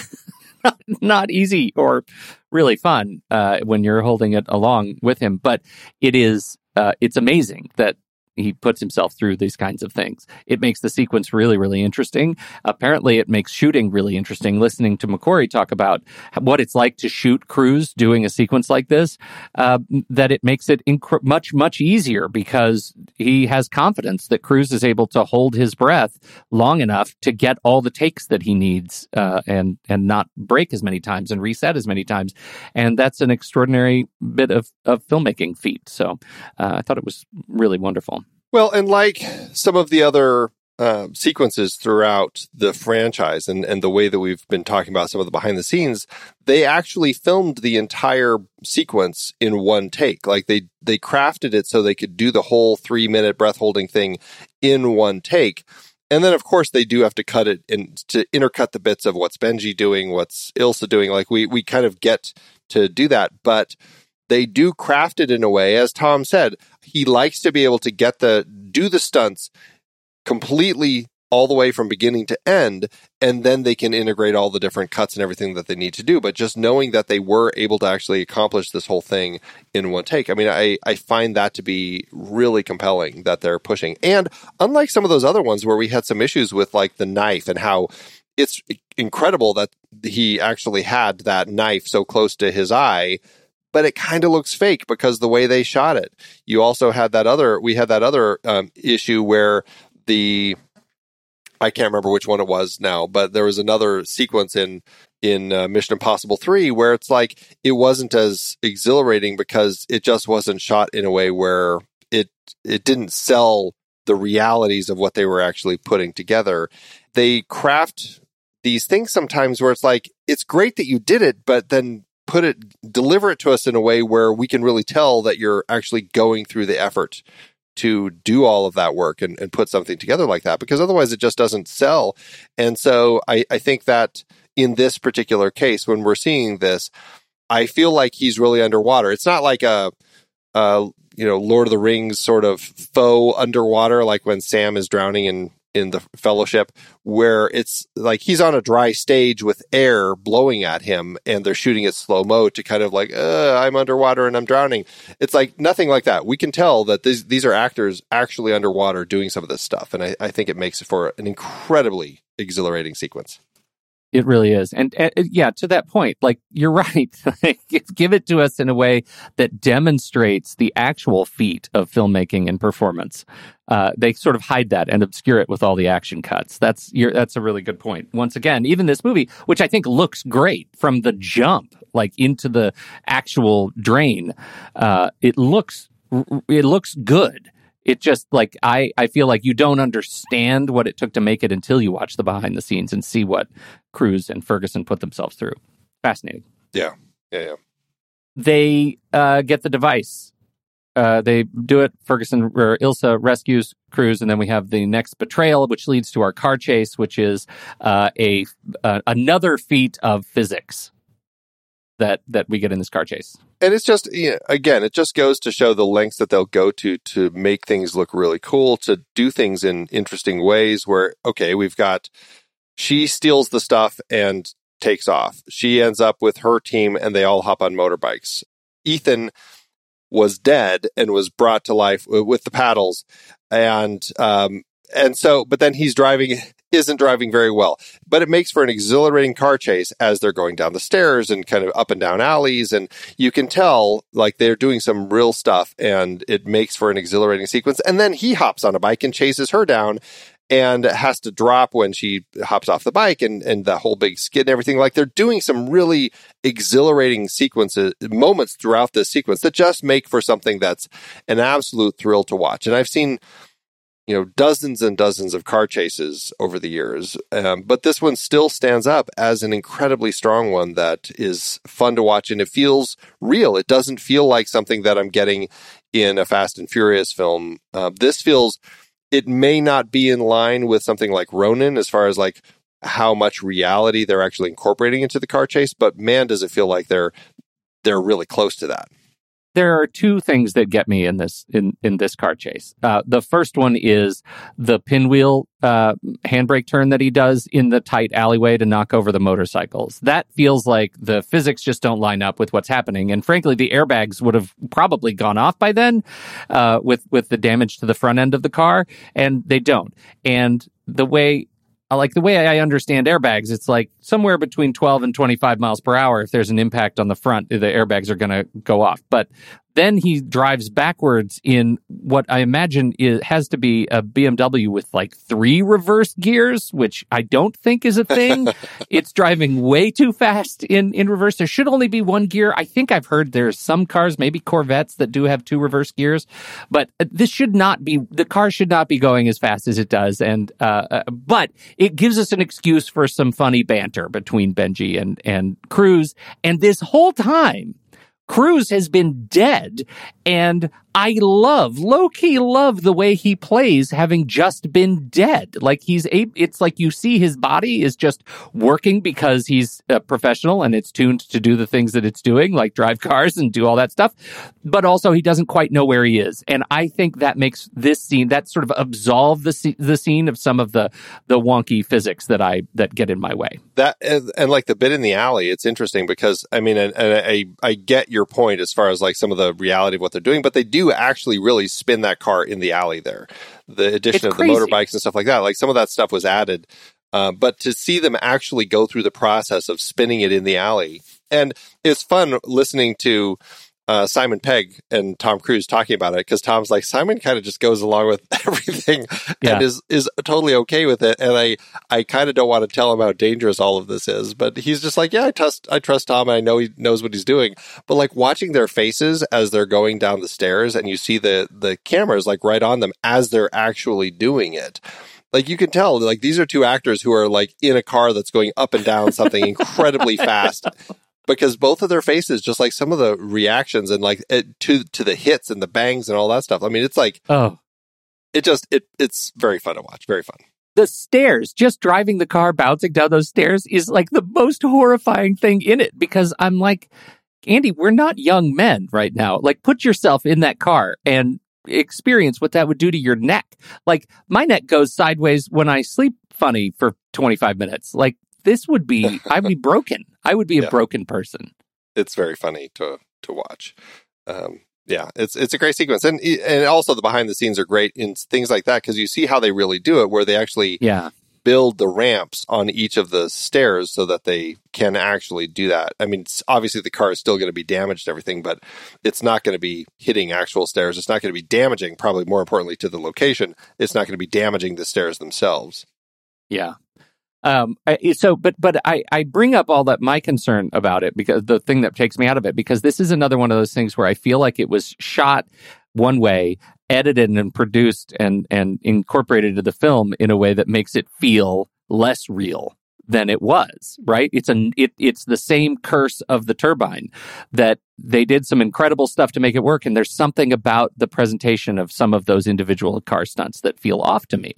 not easy or really fun uh, when you're holding it along with him, but it is uh, it's amazing that he puts himself through these kinds of things. It makes the sequence really, really interesting. Apparently, it makes shooting really interesting. Listening to McQuarrie talk about what it's like to shoot Cruise doing a sequence like this, uh, that it makes it inc- much, much easier because he has confidence that Cruise is able to hold his breath long enough to get all the takes that he needs uh, and and not break as many times and reset as many times. And that's an extraordinary bit of, of filmmaking feat. So uh, I thought it was really wonderful. Well, and like some of the other uh, sequences throughout the franchise and, and the way that we've been talking about some of the behind the scenes, they actually filmed the entire sequence in one take. Like they, they crafted it so they could do the whole three minute breath holding thing in one take. And then, of course, they do have to cut it and to intercut the bits of what's Benji doing, what's Ilsa doing. Like we, we kind of get to do that. But they do craft it in a way, as Tom said, he likes to be able to get the do the stunts completely all the way from beginning to end, and then they can integrate all the different cuts and everything that they need to do. But just knowing that they were able to actually accomplish this whole thing in one take, I mean, I, I find that to be really compelling that they're pushing. And unlike some of those other ones where we had some issues with like the knife and how it's incredible that he actually had that knife so close to his eye but it kind of looks fake because the way they shot it. You also had that other, we had that other um, issue where the, I can't remember which one it was now, but there was another sequence in in uh, Mission Impossible 3 where it's like it wasn't as exhilarating because it just wasn't shot in a way where it it didn't sell the realities of what they were actually putting together. They craft these things sometimes where it's like it's great that you did it but then put it deliver it to us in a way where we can really tell that you're actually going through the effort to do all of that work and, and put something together like that because otherwise it just doesn't sell. And so I, I think that in this particular case, when we're seeing this, I feel like he's really underwater. It's not like a, a you know Lord of the Rings sort of faux underwater, like when Sam is drowning in in the fellowship where it's like he's on a dry stage with air blowing at him and they're shooting it slow mo to kind of like i'm underwater and i'm drowning. It's like nothing like that. We can tell that these, these are actors actually underwater doing some of this stuff. And I, I think it makes for an incredibly exhilarating sequence it really is. And, uh, yeah, to that point, like you're right. Give it to us in a way that demonstrates the actual feat of filmmaking and performance. Uh, they sort of hide that and obscure it with all the action cuts. That's that's a really good point. Once again, even this movie, which I think looks great from the jump, like into the actual drain, uh, it looks it looks good it just like I I feel like you don't understand what it took to make it until you watch the behind the scenes and see what Cruise and Ferguson put themselves through. Fascinating. Yeah, yeah, yeah. They uh, get the device. Uh, they do it. Ferguson or Ilsa rescues Cruise, and then we have the next betrayal, which leads to our car chase, which is uh, a uh, another feat of physics that that we get in this car chase. And it's just you know, again, it just goes to show the lengths that they'll go to to make things look really cool, to do things in interesting ways. Where okay, we've got she steals the stuff and takes off. She ends up with her team, and they all hop on motorbikes. Ethan was dead and was brought to life with the paddles, and um, and so, but then he's driving isn't driving very well. But it makes for an exhilarating car chase as they're going down the stairs and kind of up and down alleys. And you can tell like they're doing some real stuff and it makes for an exhilarating sequence. And then he hops on a bike and chases her down and has to drop when she hops off the bike and, and the whole big skid and everything. Like they're doing some really exhilarating sequences, moments throughout this sequence that just make for something that's an absolute thrill to watch. And I've seen you know dozens and dozens of car chases over the years. Um, but this one still stands up as an incredibly strong one that is fun to watch and it feels real. It doesn't feel like something that i'm getting in a fast and furious film. Uh, this feels it may not be in line with something like ronin as far as like how much reality they're actually incorporating into the car chase but man does it feel like they're they're really close to that there are two things that get me in this in in this car chase. Uh, the first one is the pinwheel uh, handbrake turn that he does in the tight alleyway to knock over the motorcycles. That feels like the physics just don't line up with what's happening. And frankly, the airbags would have probably gone off by then uh, with with the damage to the front end of the car, and they don't. And the way like the way I understand airbags, it's like somewhere between 12 and 25 miles per hour. If there's an impact on the front, the airbags are going to go off. But then he drives backwards in what I imagine is, has to be a BMW with like three reverse gears, which I don't think is a thing. it's driving way too fast in, in reverse. There should only be one gear. I think I've heard there's some cars, maybe Corvettes, that do have two reverse gears, but uh, this should not be, the car should not be going as fast as it does. And, uh, uh, but it gives us an excuse for some funny banter between Benji and, and Cruise. And this whole time, Cruise has been dead and I love, low key love the way he plays having just been dead. Like he's a, it's like you see his body is just working because he's a professional and it's tuned to do the things that it's doing, like drive cars and do all that stuff. But also he doesn't quite know where he is. And I think that makes this scene, that sort of absolve the, the scene of some of the, the wonky physics that I, that get in my way. That, and, and like the bit in the alley, it's interesting because I mean, and, and I, I get your point as far as like some of the reality of what they're doing, but they do actually really spin that car in the alley there. The addition it's of crazy. the motorbikes and stuff like that, like some of that stuff was added. Uh, but to see them actually go through the process of spinning it in the alley, and it's fun listening to uh, Simon Pegg and Tom Cruise talking about it because Tom's like Simon kind of just goes along with everything Yeah. and is is totally okay with it. And I I kind of don't want to tell him how dangerous all of this is, but he's just like, yeah, I trust I trust Tom. And I know he knows what he's doing. But like watching their faces as they're going down the stairs, and you see the the cameras like right on them as they're actually doing it. Like you can tell, like these are two actors who are like in a car that's going up and down something incredibly fast, because both of their faces, just like some of the reactions and like it, to to the hits and the bangs and all that stuff. I mean, it's like Oh, it just it it's very fun to watch. Very fun. the stairs, just driving the car, bouncing down those stairs is like the most horrifying thing in it because I'm like, Andy, we're not young men right now. Like, put yourself in that car and experience what that would do to your neck. Like, my neck goes sideways when I sleep funny for 25 minutes. Like, this would be, I'd be broken. I would be a broken person. It's very funny to to watch. Um, yeah, it's it's a great sequence, and and also the behind the scenes are great in things like that because you see how they really do it, where they actually Yeah. build the ramps on each of the stairs so that they can actually do that. I mean, it's- obviously the car is still going to be damaged, and everything, but it's not going to be hitting actual stairs. It's not going to be damaging. Probably more importantly to the location, it's not going to be damaging the stairs themselves. Yeah. Um, so, but, but I, I bring up all that my concern about it because the thing that takes me out of it, because this is another one of those things where I feel like it was shot one way, edited and produced and, and incorporated into the film in a way that makes it feel less real than it was, right? It's an, it, it's the same curse of the turbine that they did some incredible stuff to make it work. And there's something about the presentation of some of those individual car stunts that feel off to me.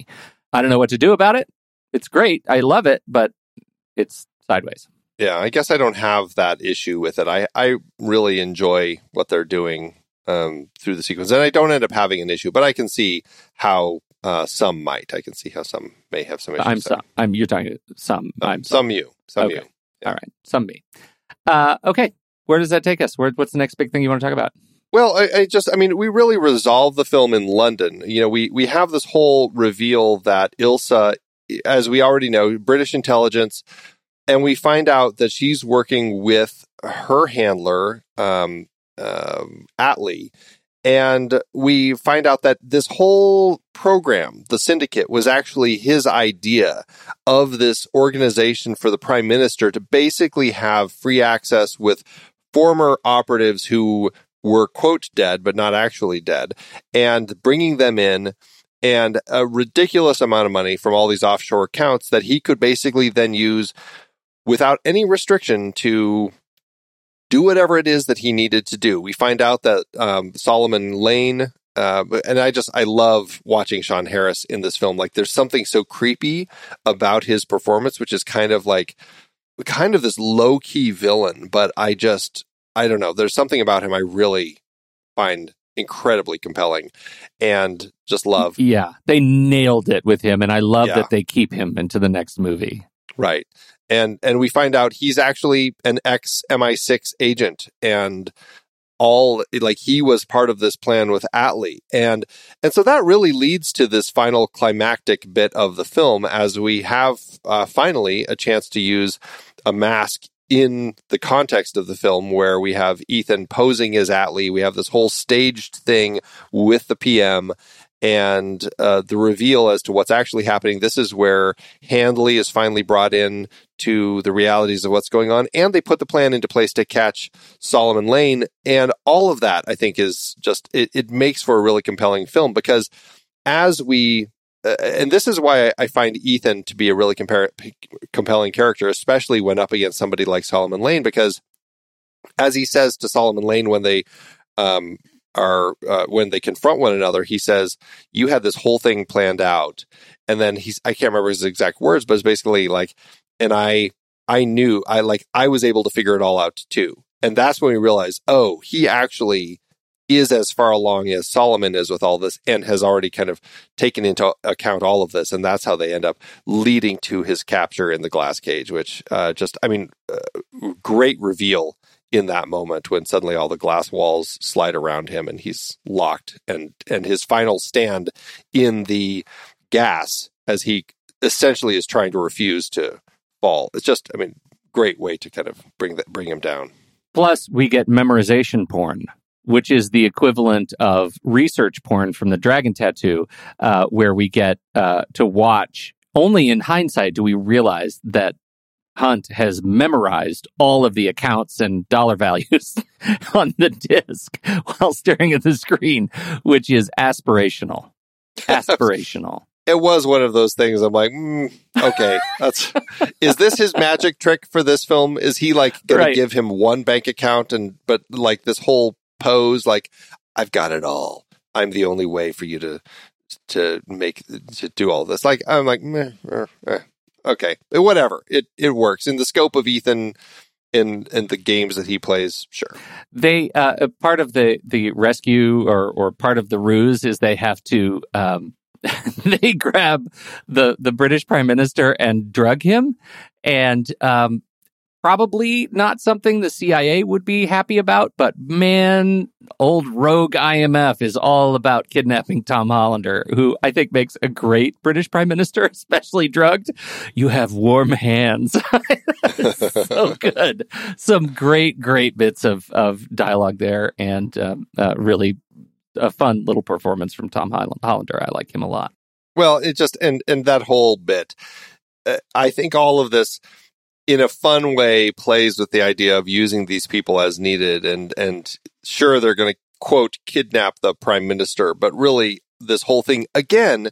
I don't know what to do about it it's great. I love it, but it's sideways. Yeah, I guess I don't have that issue with it. I, I really enjoy what they're doing um, through the sequence, and I don't end up having an issue. But I can see how uh, some might. I can see how some may have some issues. I'm some. I'm you're talking some. I'm some. some you, some Okay. you. All right, some me. Uh, okay, where does that take us? Where, what's the next big thing you want to talk about? Well, I, I just, I mean, we really resolve the film in London. You know, we we have this whole reveal that Ilsa, as we already know, British intelligence, and we find out that she's working with her handler, um, um, Atlee, and we find out that this whole program, the syndicate, was actually his idea of this organization for the prime minister to basically have free access with former operatives who were quote dead but not actually dead and bringing them in and a ridiculous amount of money from all these offshore accounts that he could basically then use without any restriction to do whatever it is that he needed to do. We find out that um, Solomon Lane, uh, and I just I love watching Sean Harris in this film. Like, there's something so creepy about his performance, which is kind of like kind of this low key villain. But I just I don't know. There's something about him I really find incredibly compelling, and just love. Yeah, they nailed it with him, and I love Yeah. that they keep him into the next movie. Right. And and we find out he's actually an ex MI6 agent and all like he was part of this plan with Atlee. And and so that really leads to this final climactic bit of the film as we have uh, finally a chance to use a mask in the context of the film where we have Ethan posing as Atlee. We have this whole staged thing with the PM and uh, the reveal as to what's actually happening. This is where Hunley is finally brought in to the realities of what's going on, and they put the plan into place to catch Solomon Lane. And all of that, I think, is just it, it makes for a really compelling film because as we and this is why I, I find Ethan to be a really compar- compelling character, especially when up against somebody like Solomon Lane, because as he says to Solomon Lane when they um, are uh, when they confront one another, he says, "You had this whole thing planned out," and then he's I can't remember his exact words, but it's basically like, "And I I knew I like I was able to figure it all out too," and that's when we realize, oh, he actually is as far along as Solomon is with all this and has already kind of taken into account all of this. And that's how they end up leading to his capture in the glass cage, which uh, just, I mean, uh, great reveal in that moment when suddenly all the glass walls slide around him and he's locked and, and his final stand in the gas as he essentially is trying to refuse to fall. It's just, I mean, great way to kind of bring that, bring him down. Plus, we get memorization porn, which is the equivalent of research porn from the Dragon Tattoo, uh, where we get uh, to watch. Only in hindsight do we realize that Hunt has memorized all of the accounts and dollar values on the disc while staring at the screen, which is aspirational. Aspirational. it was one of those things. I'm like, mm, okay, that's is this his magic trick for this film? Is he like going Right. to give him one bank account and but like this whole pose, like I've got it all. I'm the only way for you to to make to do all this. Like I'm like, meh, eh, eh. okay, whatever. It it works in the scope of Ethan. In, in the games that he plays, sure. they uh, part of the the rescue or or part of the ruse is they have to um, they grab the the British prime minister and drug him, and um, probably not something the CIA would be happy about. But man, old rogue IMF is all about kidnapping Tom Hollander, who I think makes a great British prime minister, especially drugged. You have warm hands. so good. Some great, great bits of of dialogue there, and um, uh, really a fun little performance from Tom Holland- Hollander. I like him a lot. Well, it just and and that whole bit, uh, I think all of this, in a fun way, plays with the idea of using these people as needed, and and sure they're going to quote kidnap the prime minister, but really this whole thing again,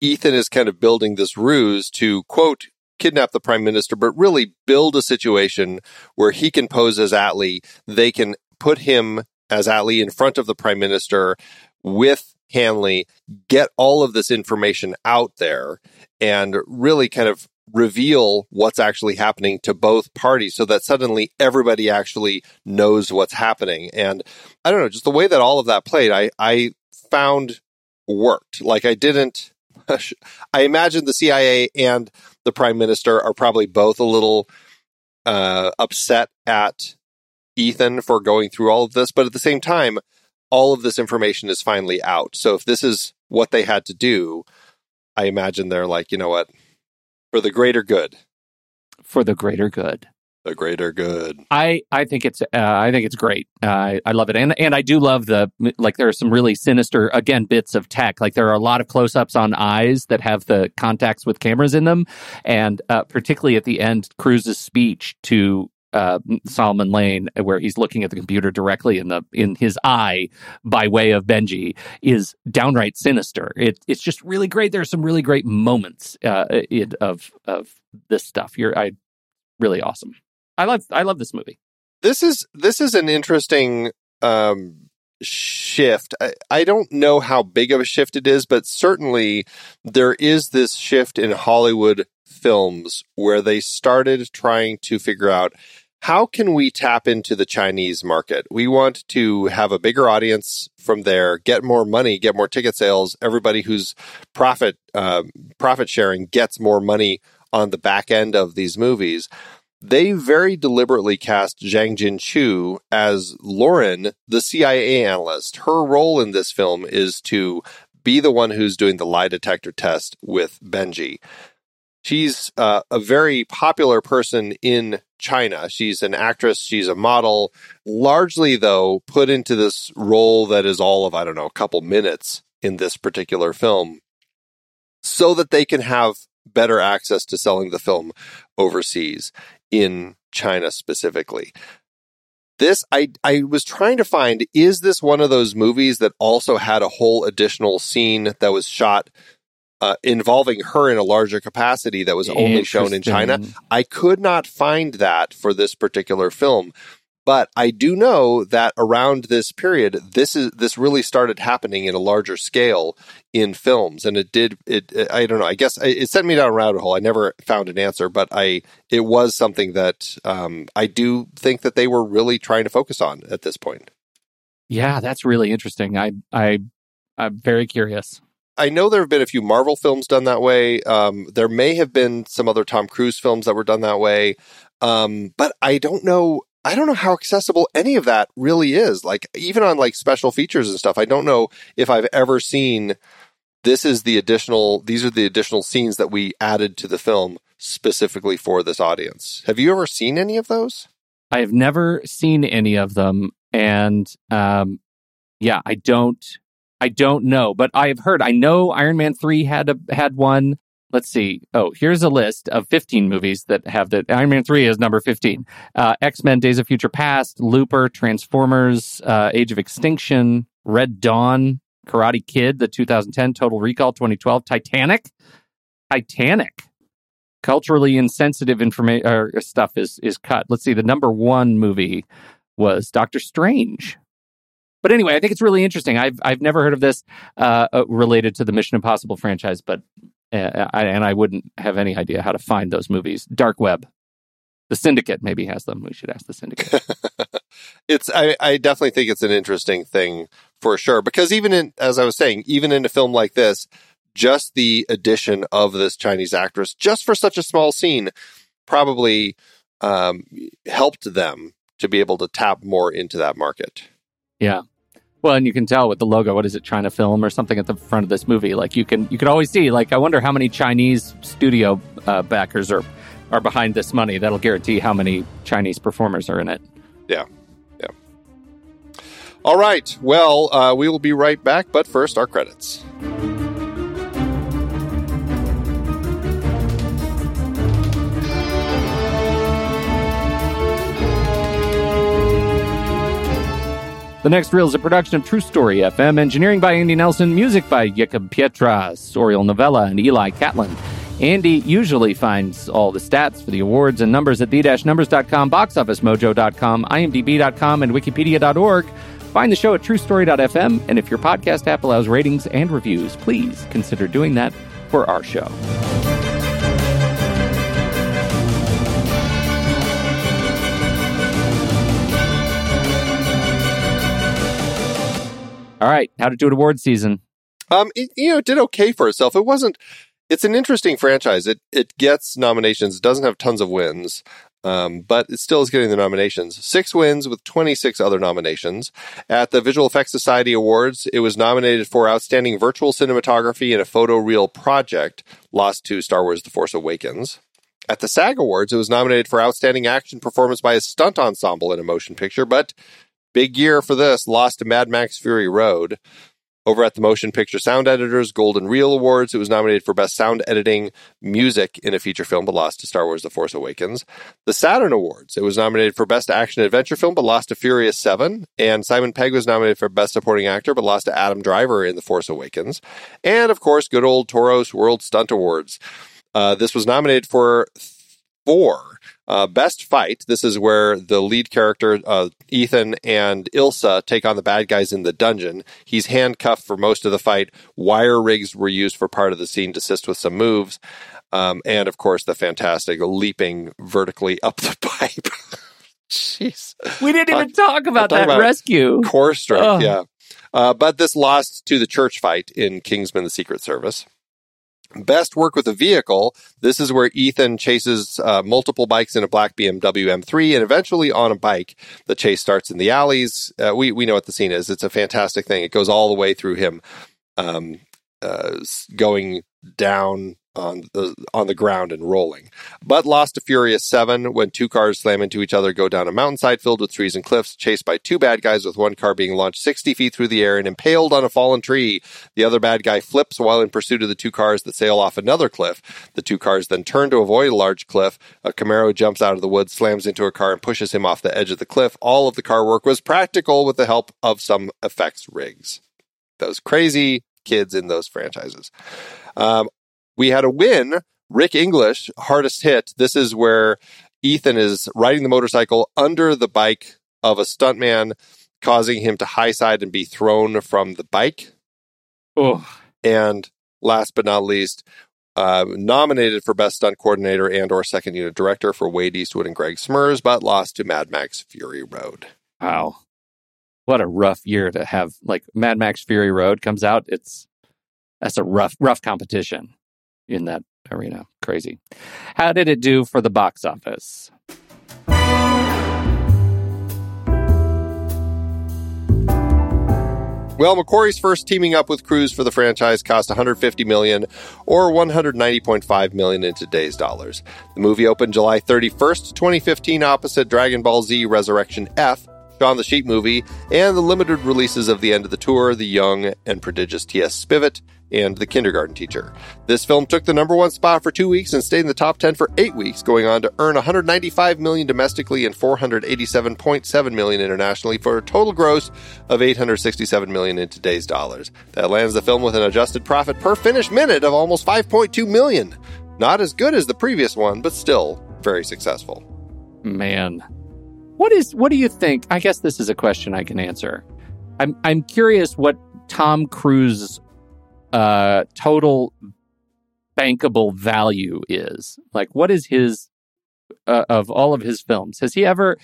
Ethan is kind of building this ruse to quote kidnap the prime minister, but really build a situation where he can pose as Atlee. They can put him as Atlee in front of the prime minister with Hunley, get all of this information out there and really kind of reveal what's actually happening to both parties so that suddenly everybody actually knows what's happening. And I don't know, just the way that all of that played, I, I found worked. Like I didn't, I imagine the CIA and the prime minister are probably both a little uh, upset at Ethan for going through all of this, but at the same time, all of this information is finally out. So if this is what they had to do, I imagine they're like, you know what, for the greater good, For the greater good. the greater good. I, I think it's uh, I think it's great. Uh, I I love it, and and I do love the like. There are some really sinister again bits of tech. Like there are a lot of close ups on eyes that have the contacts with cameras in them, and uh, particularly at the end, Cruise's speech to uh, Solomon Lane, where he's looking at the computer directly in the in his eye by way of Benji, is downright sinister. It, it's just really great. There are some really great moments uh, in, of of this stuff. You're I really awesome. I love I love this movie. This is this is an interesting um, shift. I, I don't know how big of a shift it is, but certainly there is this shift in Hollywood films where they started trying to figure out how can we tap into the Chinese market? We want to have a bigger audience from there, get more money, get more ticket sales. Everybody who's profit uh, profit sharing gets more money on the back end of these movies. They very deliberately cast Zhang Jingchu as Lauren, the CIA analyst. Her role in this film is to be the one who's doing the lie detector test with Benji. She's uh, a very popular person in China. She's an actress, she's a model, largely, though, put into this role that is all of, I don't know, a couple minutes in this particular film so that they can have better access to selling the film overseas in China specifically. This I I was trying to find is this one of those movies that also had a whole additional scene that was shot uh, involving her in a larger capacity that was only shown in China. I could not find that for this particular film. But I do know that around this period, this is this really started happening in a larger scale in films, and it did. It, it I don't know. I guess it sent me down a rabbit hole. I never found an answer, but I it was something that um, I do think that they were really trying to focus on at this point. Yeah, that's really interesting. I I I'm very curious. I know there have been a few Marvel films done that way. Um, there may have been some other Tom Cruise films that were done that way, um, but I don't know. I don't know how accessible any of that really is. Like even on like special features and stuff, I don't know if I've ever seen. This is the additional. These are the additional scenes that we added to the film specifically for this audience. Have you ever seen any of those? I have never seen any of them, and um, yeah, I don't, I don't know, but I have heard. I know Iron Man three had a had one. Let's see. Oh, here's a list of 15 movies that have the Iron Man 3 is number 15. Uh, X Men Days of Future Past, Looper, Transformers, uh, Age of Extinction, Red Dawn, Karate Kid, the 2010, Total Recall 2012, Titanic. Titanic. Culturally insensitive information or stuff is is cut. Let's see. The number one movie was Doctor Strange. But anyway, I think it's really interesting. I've I've never heard of this uh, uh related to the Mission Impossible franchise, but uh, I, and I wouldn't have any idea how to find those movies. Dark web. The Syndicate maybe has them. We should ask the Syndicate. it's I, I definitely think it's an interesting thing for sure because even in as I was saying, even in a film like this, just the addition of this Chinese actress, just for such a small scene, probably um, helped them to be able to tap more into that market. Yeah. Well, and you can tell with the logo, what is it, China Film or something at the front of this movie? Like you can, you can always see. Like I wonder how many Chinese studio uh, backers are are behind this money. That'll guarantee how many Chinese performers are in it. Yeah, yeah. All right. Well, uh, we will be right back, but first, our credits. The next reel is a production of True Story FM, engineering by Andy Nelson, music by Jakob Pietras, Oriel Novella, and Eli Catlin. Andy usually finds all the stats for the awards and numbers at the-numbers.com, boxofficemojo.com, imdb.com, and wikipedia.org. Find the show at truestory.fm, and if your podcast app allows ratings and reviews, please consider doing that for our show. All right, how to do it award season. Um, it, you know, it did okay for itself. It wasn't. It's an interesting franchise. It it gets nominations. It doesn't have tons of wins, um, but it still is getting the nominations. Six wins with 26 other nominations. At the Visual Effects Society Awards, it was nominated for Outstanding Virtual Cinematography in a Photo Photoreal Project, lost to Star Wars The Force Awakens. At the SAG Awards, it was nominated for Outstanding Action Performance by a Stunt Ensemble in a Motion Picture, but Big year for this, lost to Mad Max Fury Road. Over at the Motion Picture Sound Editors Golden Reel Awards, it was nominated for Best Sound Editing Music in a Feature Film, but lost to Star Wars The Force Awakens. The Saturn Awards, it was nominated for Best Action Adventure Film, but lost to Furious 7. And Simon Pegg was nominated for Best Supporting Actor, but lost to Adam Driver in The Force Awakens. And of course, good old Taurus World Stunt Awards. Uh, this was nominated for four uh, best fight. This is where the lead character, uh, Ethan and Ilsa, take on the bad guys in the dungeon. He's handcuffed for most of the fight. Wire rigs were used for part of the scene to assist with some moves. Um, and of course, the fantastic leaping vertically up the pipe. Jeez. We didn't even talk about that about rescue. Core strike, yeah. Uh, but this lost to the church fight in Kingsman the Secret Service. Best work with a vehicle. This is where Ethan chases uh, multiple bikes in a black BMW M3, and eventually on a bike, the chase starts in the alleys. Uh, we we know what the scene is. It's a fantastic thing. It goes all the way through him, um, uh, going down on the on the ground and rolling. But lost to Furious 7 when two cars slam into each other, go down a mountainside filled with trees and cliffs, chased by two bad guys with one car being launched 60 feet through the air and impaled on a fallen tree. The other bad guy flips while in pursuit of the two cars that sail off another cliff. The two cars then turn to avoid a large cliff. A Camaro jumps out of the woods, slams into a car and pushes him off the edge of the cliff. All of the car work was practical with the help of some effects rigs. Those crazy kids in those franchises. Um, we had a win. Rick English, hardest hit. This is where Ethan is riding the motorcycle under the bike of a stuntman, causing him to high side and be thrown from the bike. Oh. And last but not least, uh, nominated for best stunt coordinator and or second unit director for Wade Eastwood and Greg Smrz, but lost to Mad Max Fury Road. Wow, what a rough year to have! Like Mad Max Fury Road comes out, it's that's a rough, rough competition in that arena. Crazy. How did it do for the box office? Well, McQuarrie's first teaming up with Cruise for the franchise cost 150 million or 190.5 million in today's dollars. The movie opened July 31st, 2015 opposite Dragon Ball Z Resurrection F, Shaun the Sheep movie, and the limited releases of the end of the tour, The Young and Prodigious T.S. Spivet, and The Kindergarten Teacher. This film took the number one spot for two weeks and stayed in the top 10 for eight weeks, going on to earn 195 million domestically and 487.7 million internationally for a total gross of 867 million in today's dollars. That lands the film with an adjusted profit per finished minute of almost 5.2 million. Not as good as the previous one, but still very successful. Man. What is what do you think? I guess this is a question I can answer. I'm I'm curious what Tom Cruise uh total bankable value is. Like what is his uh, of all of his films? Has he ever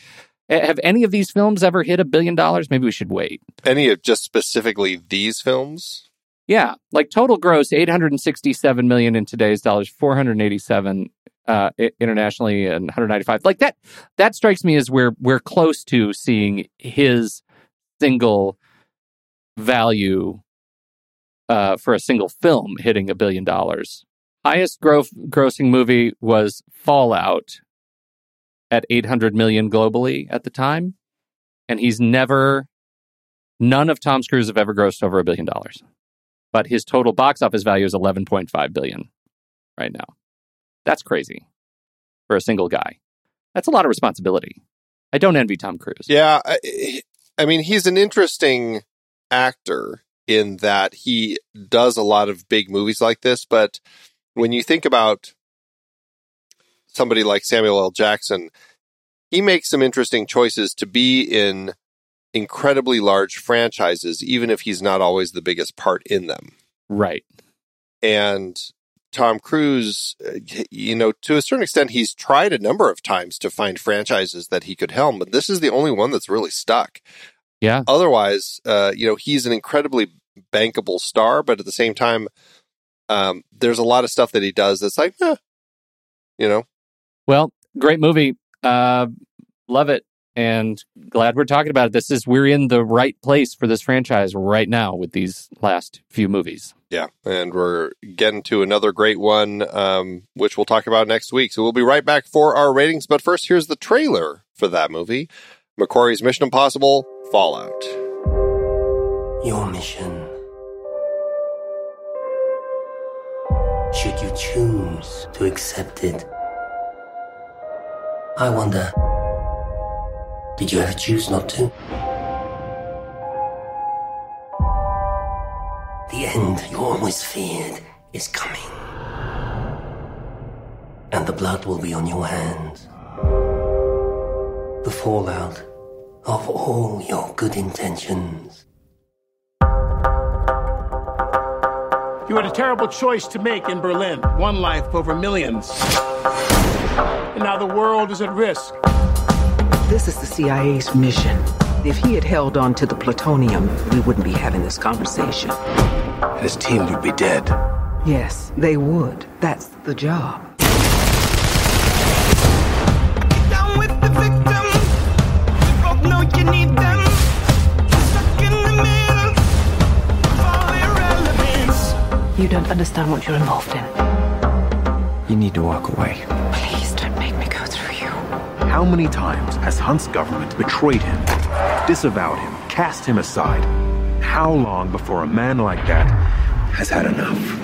have any of these films ever hit a billion dollars? Maybe we should wait. Any of just specifically these films? Yeah, like total gross 867 million in today's dollars, 487 uh, internationally and 195. Like that, that strikes me as we're we're close to seeing his single value uh, for a single film hitting a billion dollars. Highest gross, grossing movie was Fallout at 800 million globally at the time, and he's never. None of Tom's Cruise have ever grossed over a billion dollars, but his total box office value is 11.5 billion right now. That's crazy for a single guy. That's a lot of responsibility. I don't envy Tom Cruise. Yeah, I, I mean, he's an interesting actor in that he does a lot of big movies like this, but when you think about somebody like Samuel L. Jackson, he makes some interesting choices to be in incredibly large franchises, even if he's not always the biggest part in them. Right. And Tom Cruise, uh, you know, to a certain extent, he's tried a number of times to find franchises that he could helm, but this is the only one that's really stuck. Yeah. Otherwise, uh, you know, he's an incredibly bankable star, but at the same time, um, there's a lot of stuff that he does that's like, eh, you know. Well, great movie. Uh, love it and glad we're talking about it. This is we're in the right place for this franchise right now with these last few movies. Yeah, and we're getting to another great one, um, which we'll talk about next week. So we'll be right back for our ratings. But first, here's the trailer for that movie: McQuarrie's Mission Impossible: Fallout. Your mission. Should you choose to accept it, I wonder. Did you ever choose not to? The end you always feared is coming. And the blood will be on your hands. The fallout of all your good intentions. You had a terrible choice to make in Berlin one life over millions. And now the world is at risk. This is the CIA's mission. If he had held on to the plutonium, we wouldn't be having this conversation. His team would be dead. Yes, they would. That's the job. You don't understand what you're involved in. You need to walk away. Please don't make me go through you. How many times has Hunt's government betrayed him, disavowed him, cast him aside? How long before a man like that has had enough?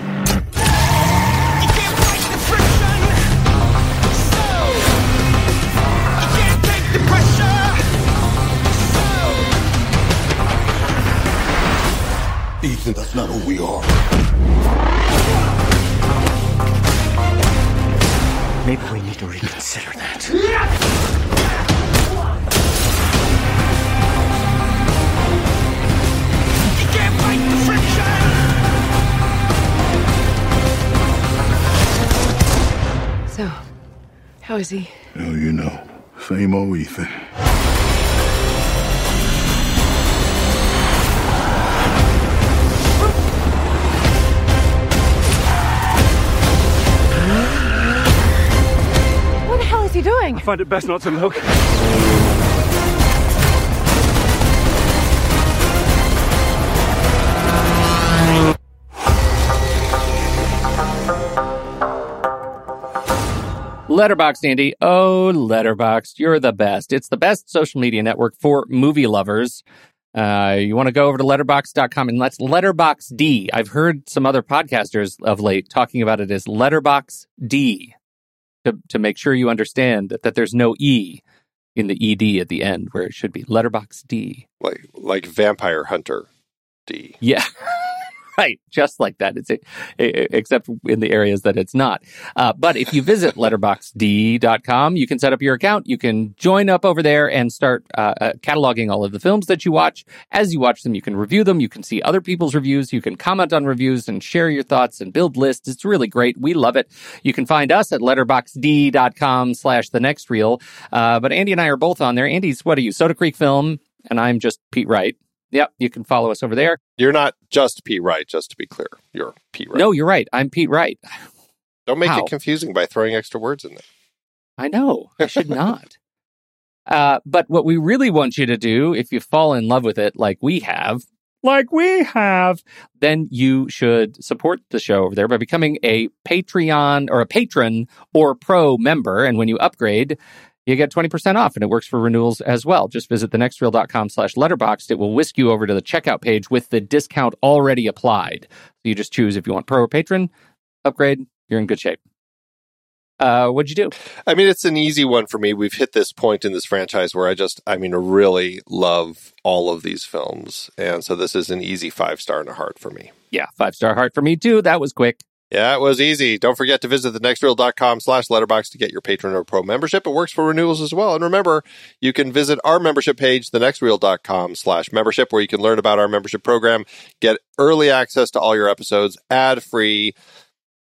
Ethan, that's not who we are. Maybe we need to reconsider that. So, how is he? Oh, you know, same old Ethan. find it best not to look. Letterbox, Andy. Oh, Letterbox, you're the best. It's the best social media network for movie lovers. Uh, you want to go over to letterbox.com and let's letterbox D. I've heard some other podcasters of late talking about it as letterbox D to, to make sure you understand that, that there's no E in the ED at the end where it should be letterbox D. Like like Vampire Hunter D. Yeah. right, just like that. It's a, a, except in the areas that it's not. Uh, but if you visit letterboxd.com, you can set up your account. You can join up over there and start uh, uh, cataloging all of the films that you watch. As you watch them, you can review them. You can see other people's reviews. You can comment on reviews and share your thoughts and build lists. It's really great. We love it. You can find us at letterboxd.com slash the next reel. Uh, but Andy and I are both on there. Andy's, what are you, Soda Creek Film? And I'm just Pete Wright. Yep, you can follow us over there. You're not just Pete Wright, just to be clear. You're Pete Wright. No, you're right. I'm Pete Wright. Don't make How? it confusing by throwing extra words in there. I know. I should not. Uh, but what we really want you to do, if you fall in love with it like we have, like we have, then you should support the show over there by becoming a Patreon or a patron or pro member. And when you upgrade, you get 20% off and it works for renewals as well. Just visit thenextreel.com slash letterboxd. It will whisk you over to the checkout page with the discount already applied. So you just choose if you want pro or patron, upgrade, you're in good shape. Uh, what'd you do? I mean, it's an easy one for me. We've hit this point in this franchise where I just, I mean, really love all of these films. And so this is an easy five star and a heart for me. Yeah, five star heart for me too. That was quick. Yeah, it was easy. Don't forget to visit thenextreel.com slash letterbox to get your patron or pro membership. It works for renewals as well. And remember, you can visit our membership page, thenextreel.com slash membership, where you can learn about our membership program, get early access to all your episodes, ad free,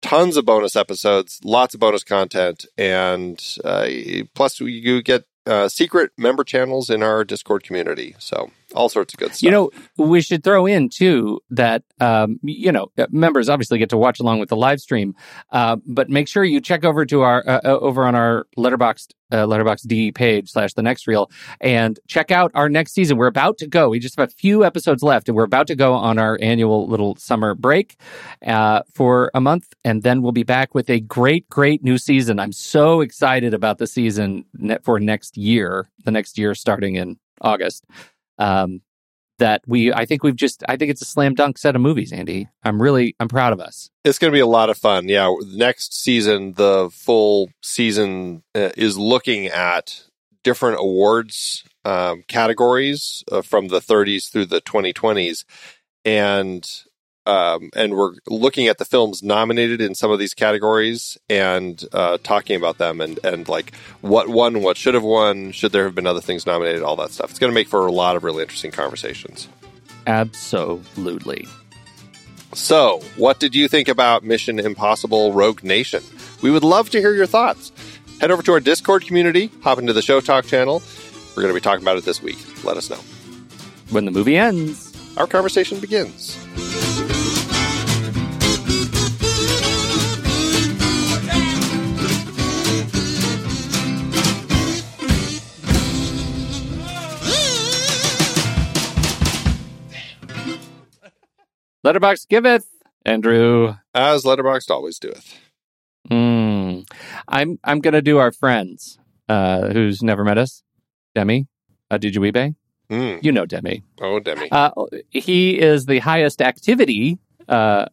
tons of bonus episodes, lots of bonus content, and uh, plus you get uh, secret member channels in our Discord community. So all sorts of good stuff. You know, we should throw in too that um, you know members obviously get to watch along with the live stream, uh, but make sure you check over to our uh, over on our letterboxd uh, letterbox D page slash the next reel and check out our next season. We're about to go. We just have a few episodes left, and we're about to go on our annual little summer break uh, for a month, and then we'll be back with a great, great new season. I'm so excited about the season for next year. The next year starting in August um, that we I think we've just I think it's a slam dunk set of movies, Andy. I'm really I'm proud of us. It's going to be a lot of fun. Yeah, next season, the full season uh, is looking at different awards um, categories uh, from the 30s through the 2020s, and um, and we're looking at the films nominated in some of these categories and uh, talking about them and, and like what won, what should have won, should there have been other things nominated, all that stuff. It's going to make for a lot of really interesting conversations. Absolutely. So, what did you think about Mission Impossible Rogue Nation? We would love to hear your thoughts. Head over to our Discord community, hop into the Show Talk channel. We're going to be talking about it this week. Let us know. When the movie ends, our conversation begins. Letterbox giveth, Andrew. As Letterboxd always doeth. Mm. I'm I'm gonna do our friends, uh, who's never met us. Demi, uh, Adejuyigbe. Mm. You know Demi. Oh, Demi. Uh, he is the highest activity uh,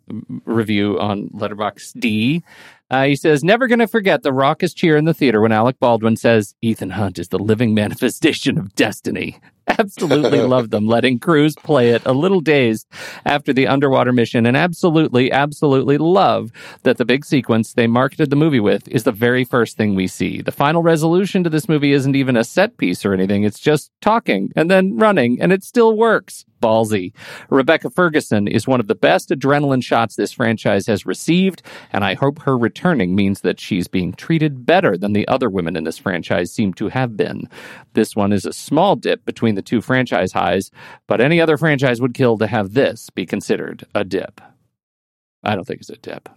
review on Letterbox D. Uh, he says, Never going to forget the raucous cheer in the theater when Alec Baldwin says, Ethan Hunt is the living manifestation of destiny. Absolutely love them letting Cruise play it a little dazed after the underwater mission, and absolutely, absolutely love that the big sequence they marketed the movie with is the very first thing we see. The final resolution to this movie isn't even a set piece or anything, it's just talking and then running, and it still works. Ballsy. Rebecca Ferguson is one of the best adrenaline shots this franchise has received, and I hope her returning means that she's being treated better than the other women in this franchise seem to have been. This one is a small dip between the two franchise highs, but any other franchise would kill to have this be considered a dip. I don't think it's a dip.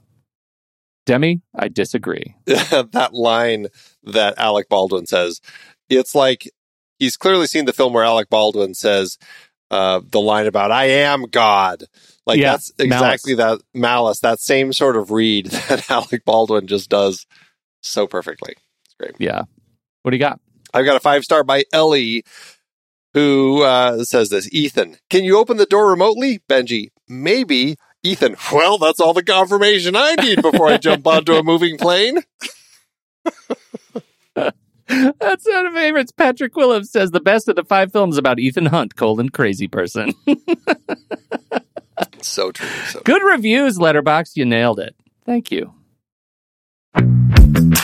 Demi, I disagree. that line that Alec Baldwin says, it's like he's clearly seen the film where Alec Baldwin says, uh, the line about "I am God." Like Yeah, that's exactly that malice, that same sort of read that Alec Baldwin just does so perfectly. It's great. Yeah. What do you got? I've got a five star by Ellie, who uh, says this Ethan, can you open the door remotely? Benji, maybe. Ethan, well, that's all the confirmation I need before I jump onto a moving plane. That's one of my favorites. Patrick Williams says the best of the five films about Ethan Hunt, colon crazy person. so true. So Good reviews, Letterbox. You nailed it. Thank you.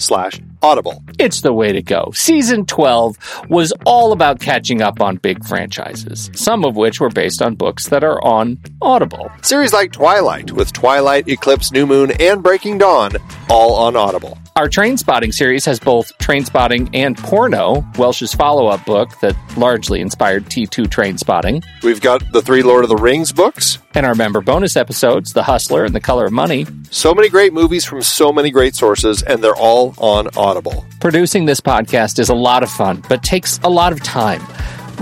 slash audible. It's the way to go. Season 12 was all about catching up on big franchises, some of which were based on books that are on Audible. Series like Twilight, with Twilight, Eclipse, New Moon, and Breaking Dawn, all on Audible. Our Trainspotting series has both Trainspotting and Porno, Welsh's follow up book that largely inspired T2 Trainspotting. We've got the three Lord of the Rings books. And our member bonus episodes, The Hustler and The Color of Money. So many great movies from so many great sources, and they're all on Audible. Producing this podcast is a lot of fun, but takes a lot of time.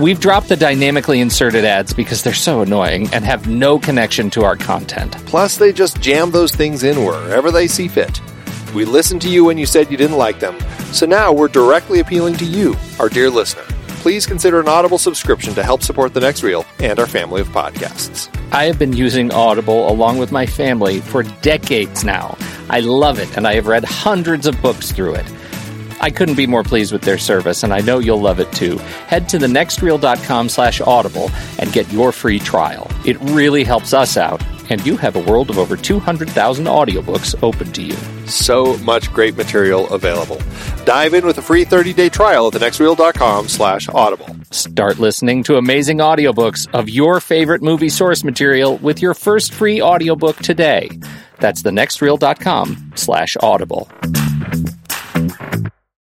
We've dropped the dynamically inserted ads because they're so annoying and have no connection to our content. Plus, they just jam those things in wherever they see fit. We listened to you when you said you didn't like them, so now we're directly appealing to you, our dear listener. Please consider an Audible subscription to help support the next reel and our family of podcasts. I have been using Audible along with my family for decades now. I love it, and I have read hundreds of books through it. I couldn't be more pleased with their service, and I know you'll love it too. Head to thenextreel.com slash audible and get your free trial. It really helps us out, and you have a world of over 200,000 audiobooks open to you. So much great material available. Dive in with a free 30-day trial at thenextreel.com slash audible. Start listening to amazing audiobooks of your favorite movie source material with your first free audiobook today. That's thenextreel.com slash audible.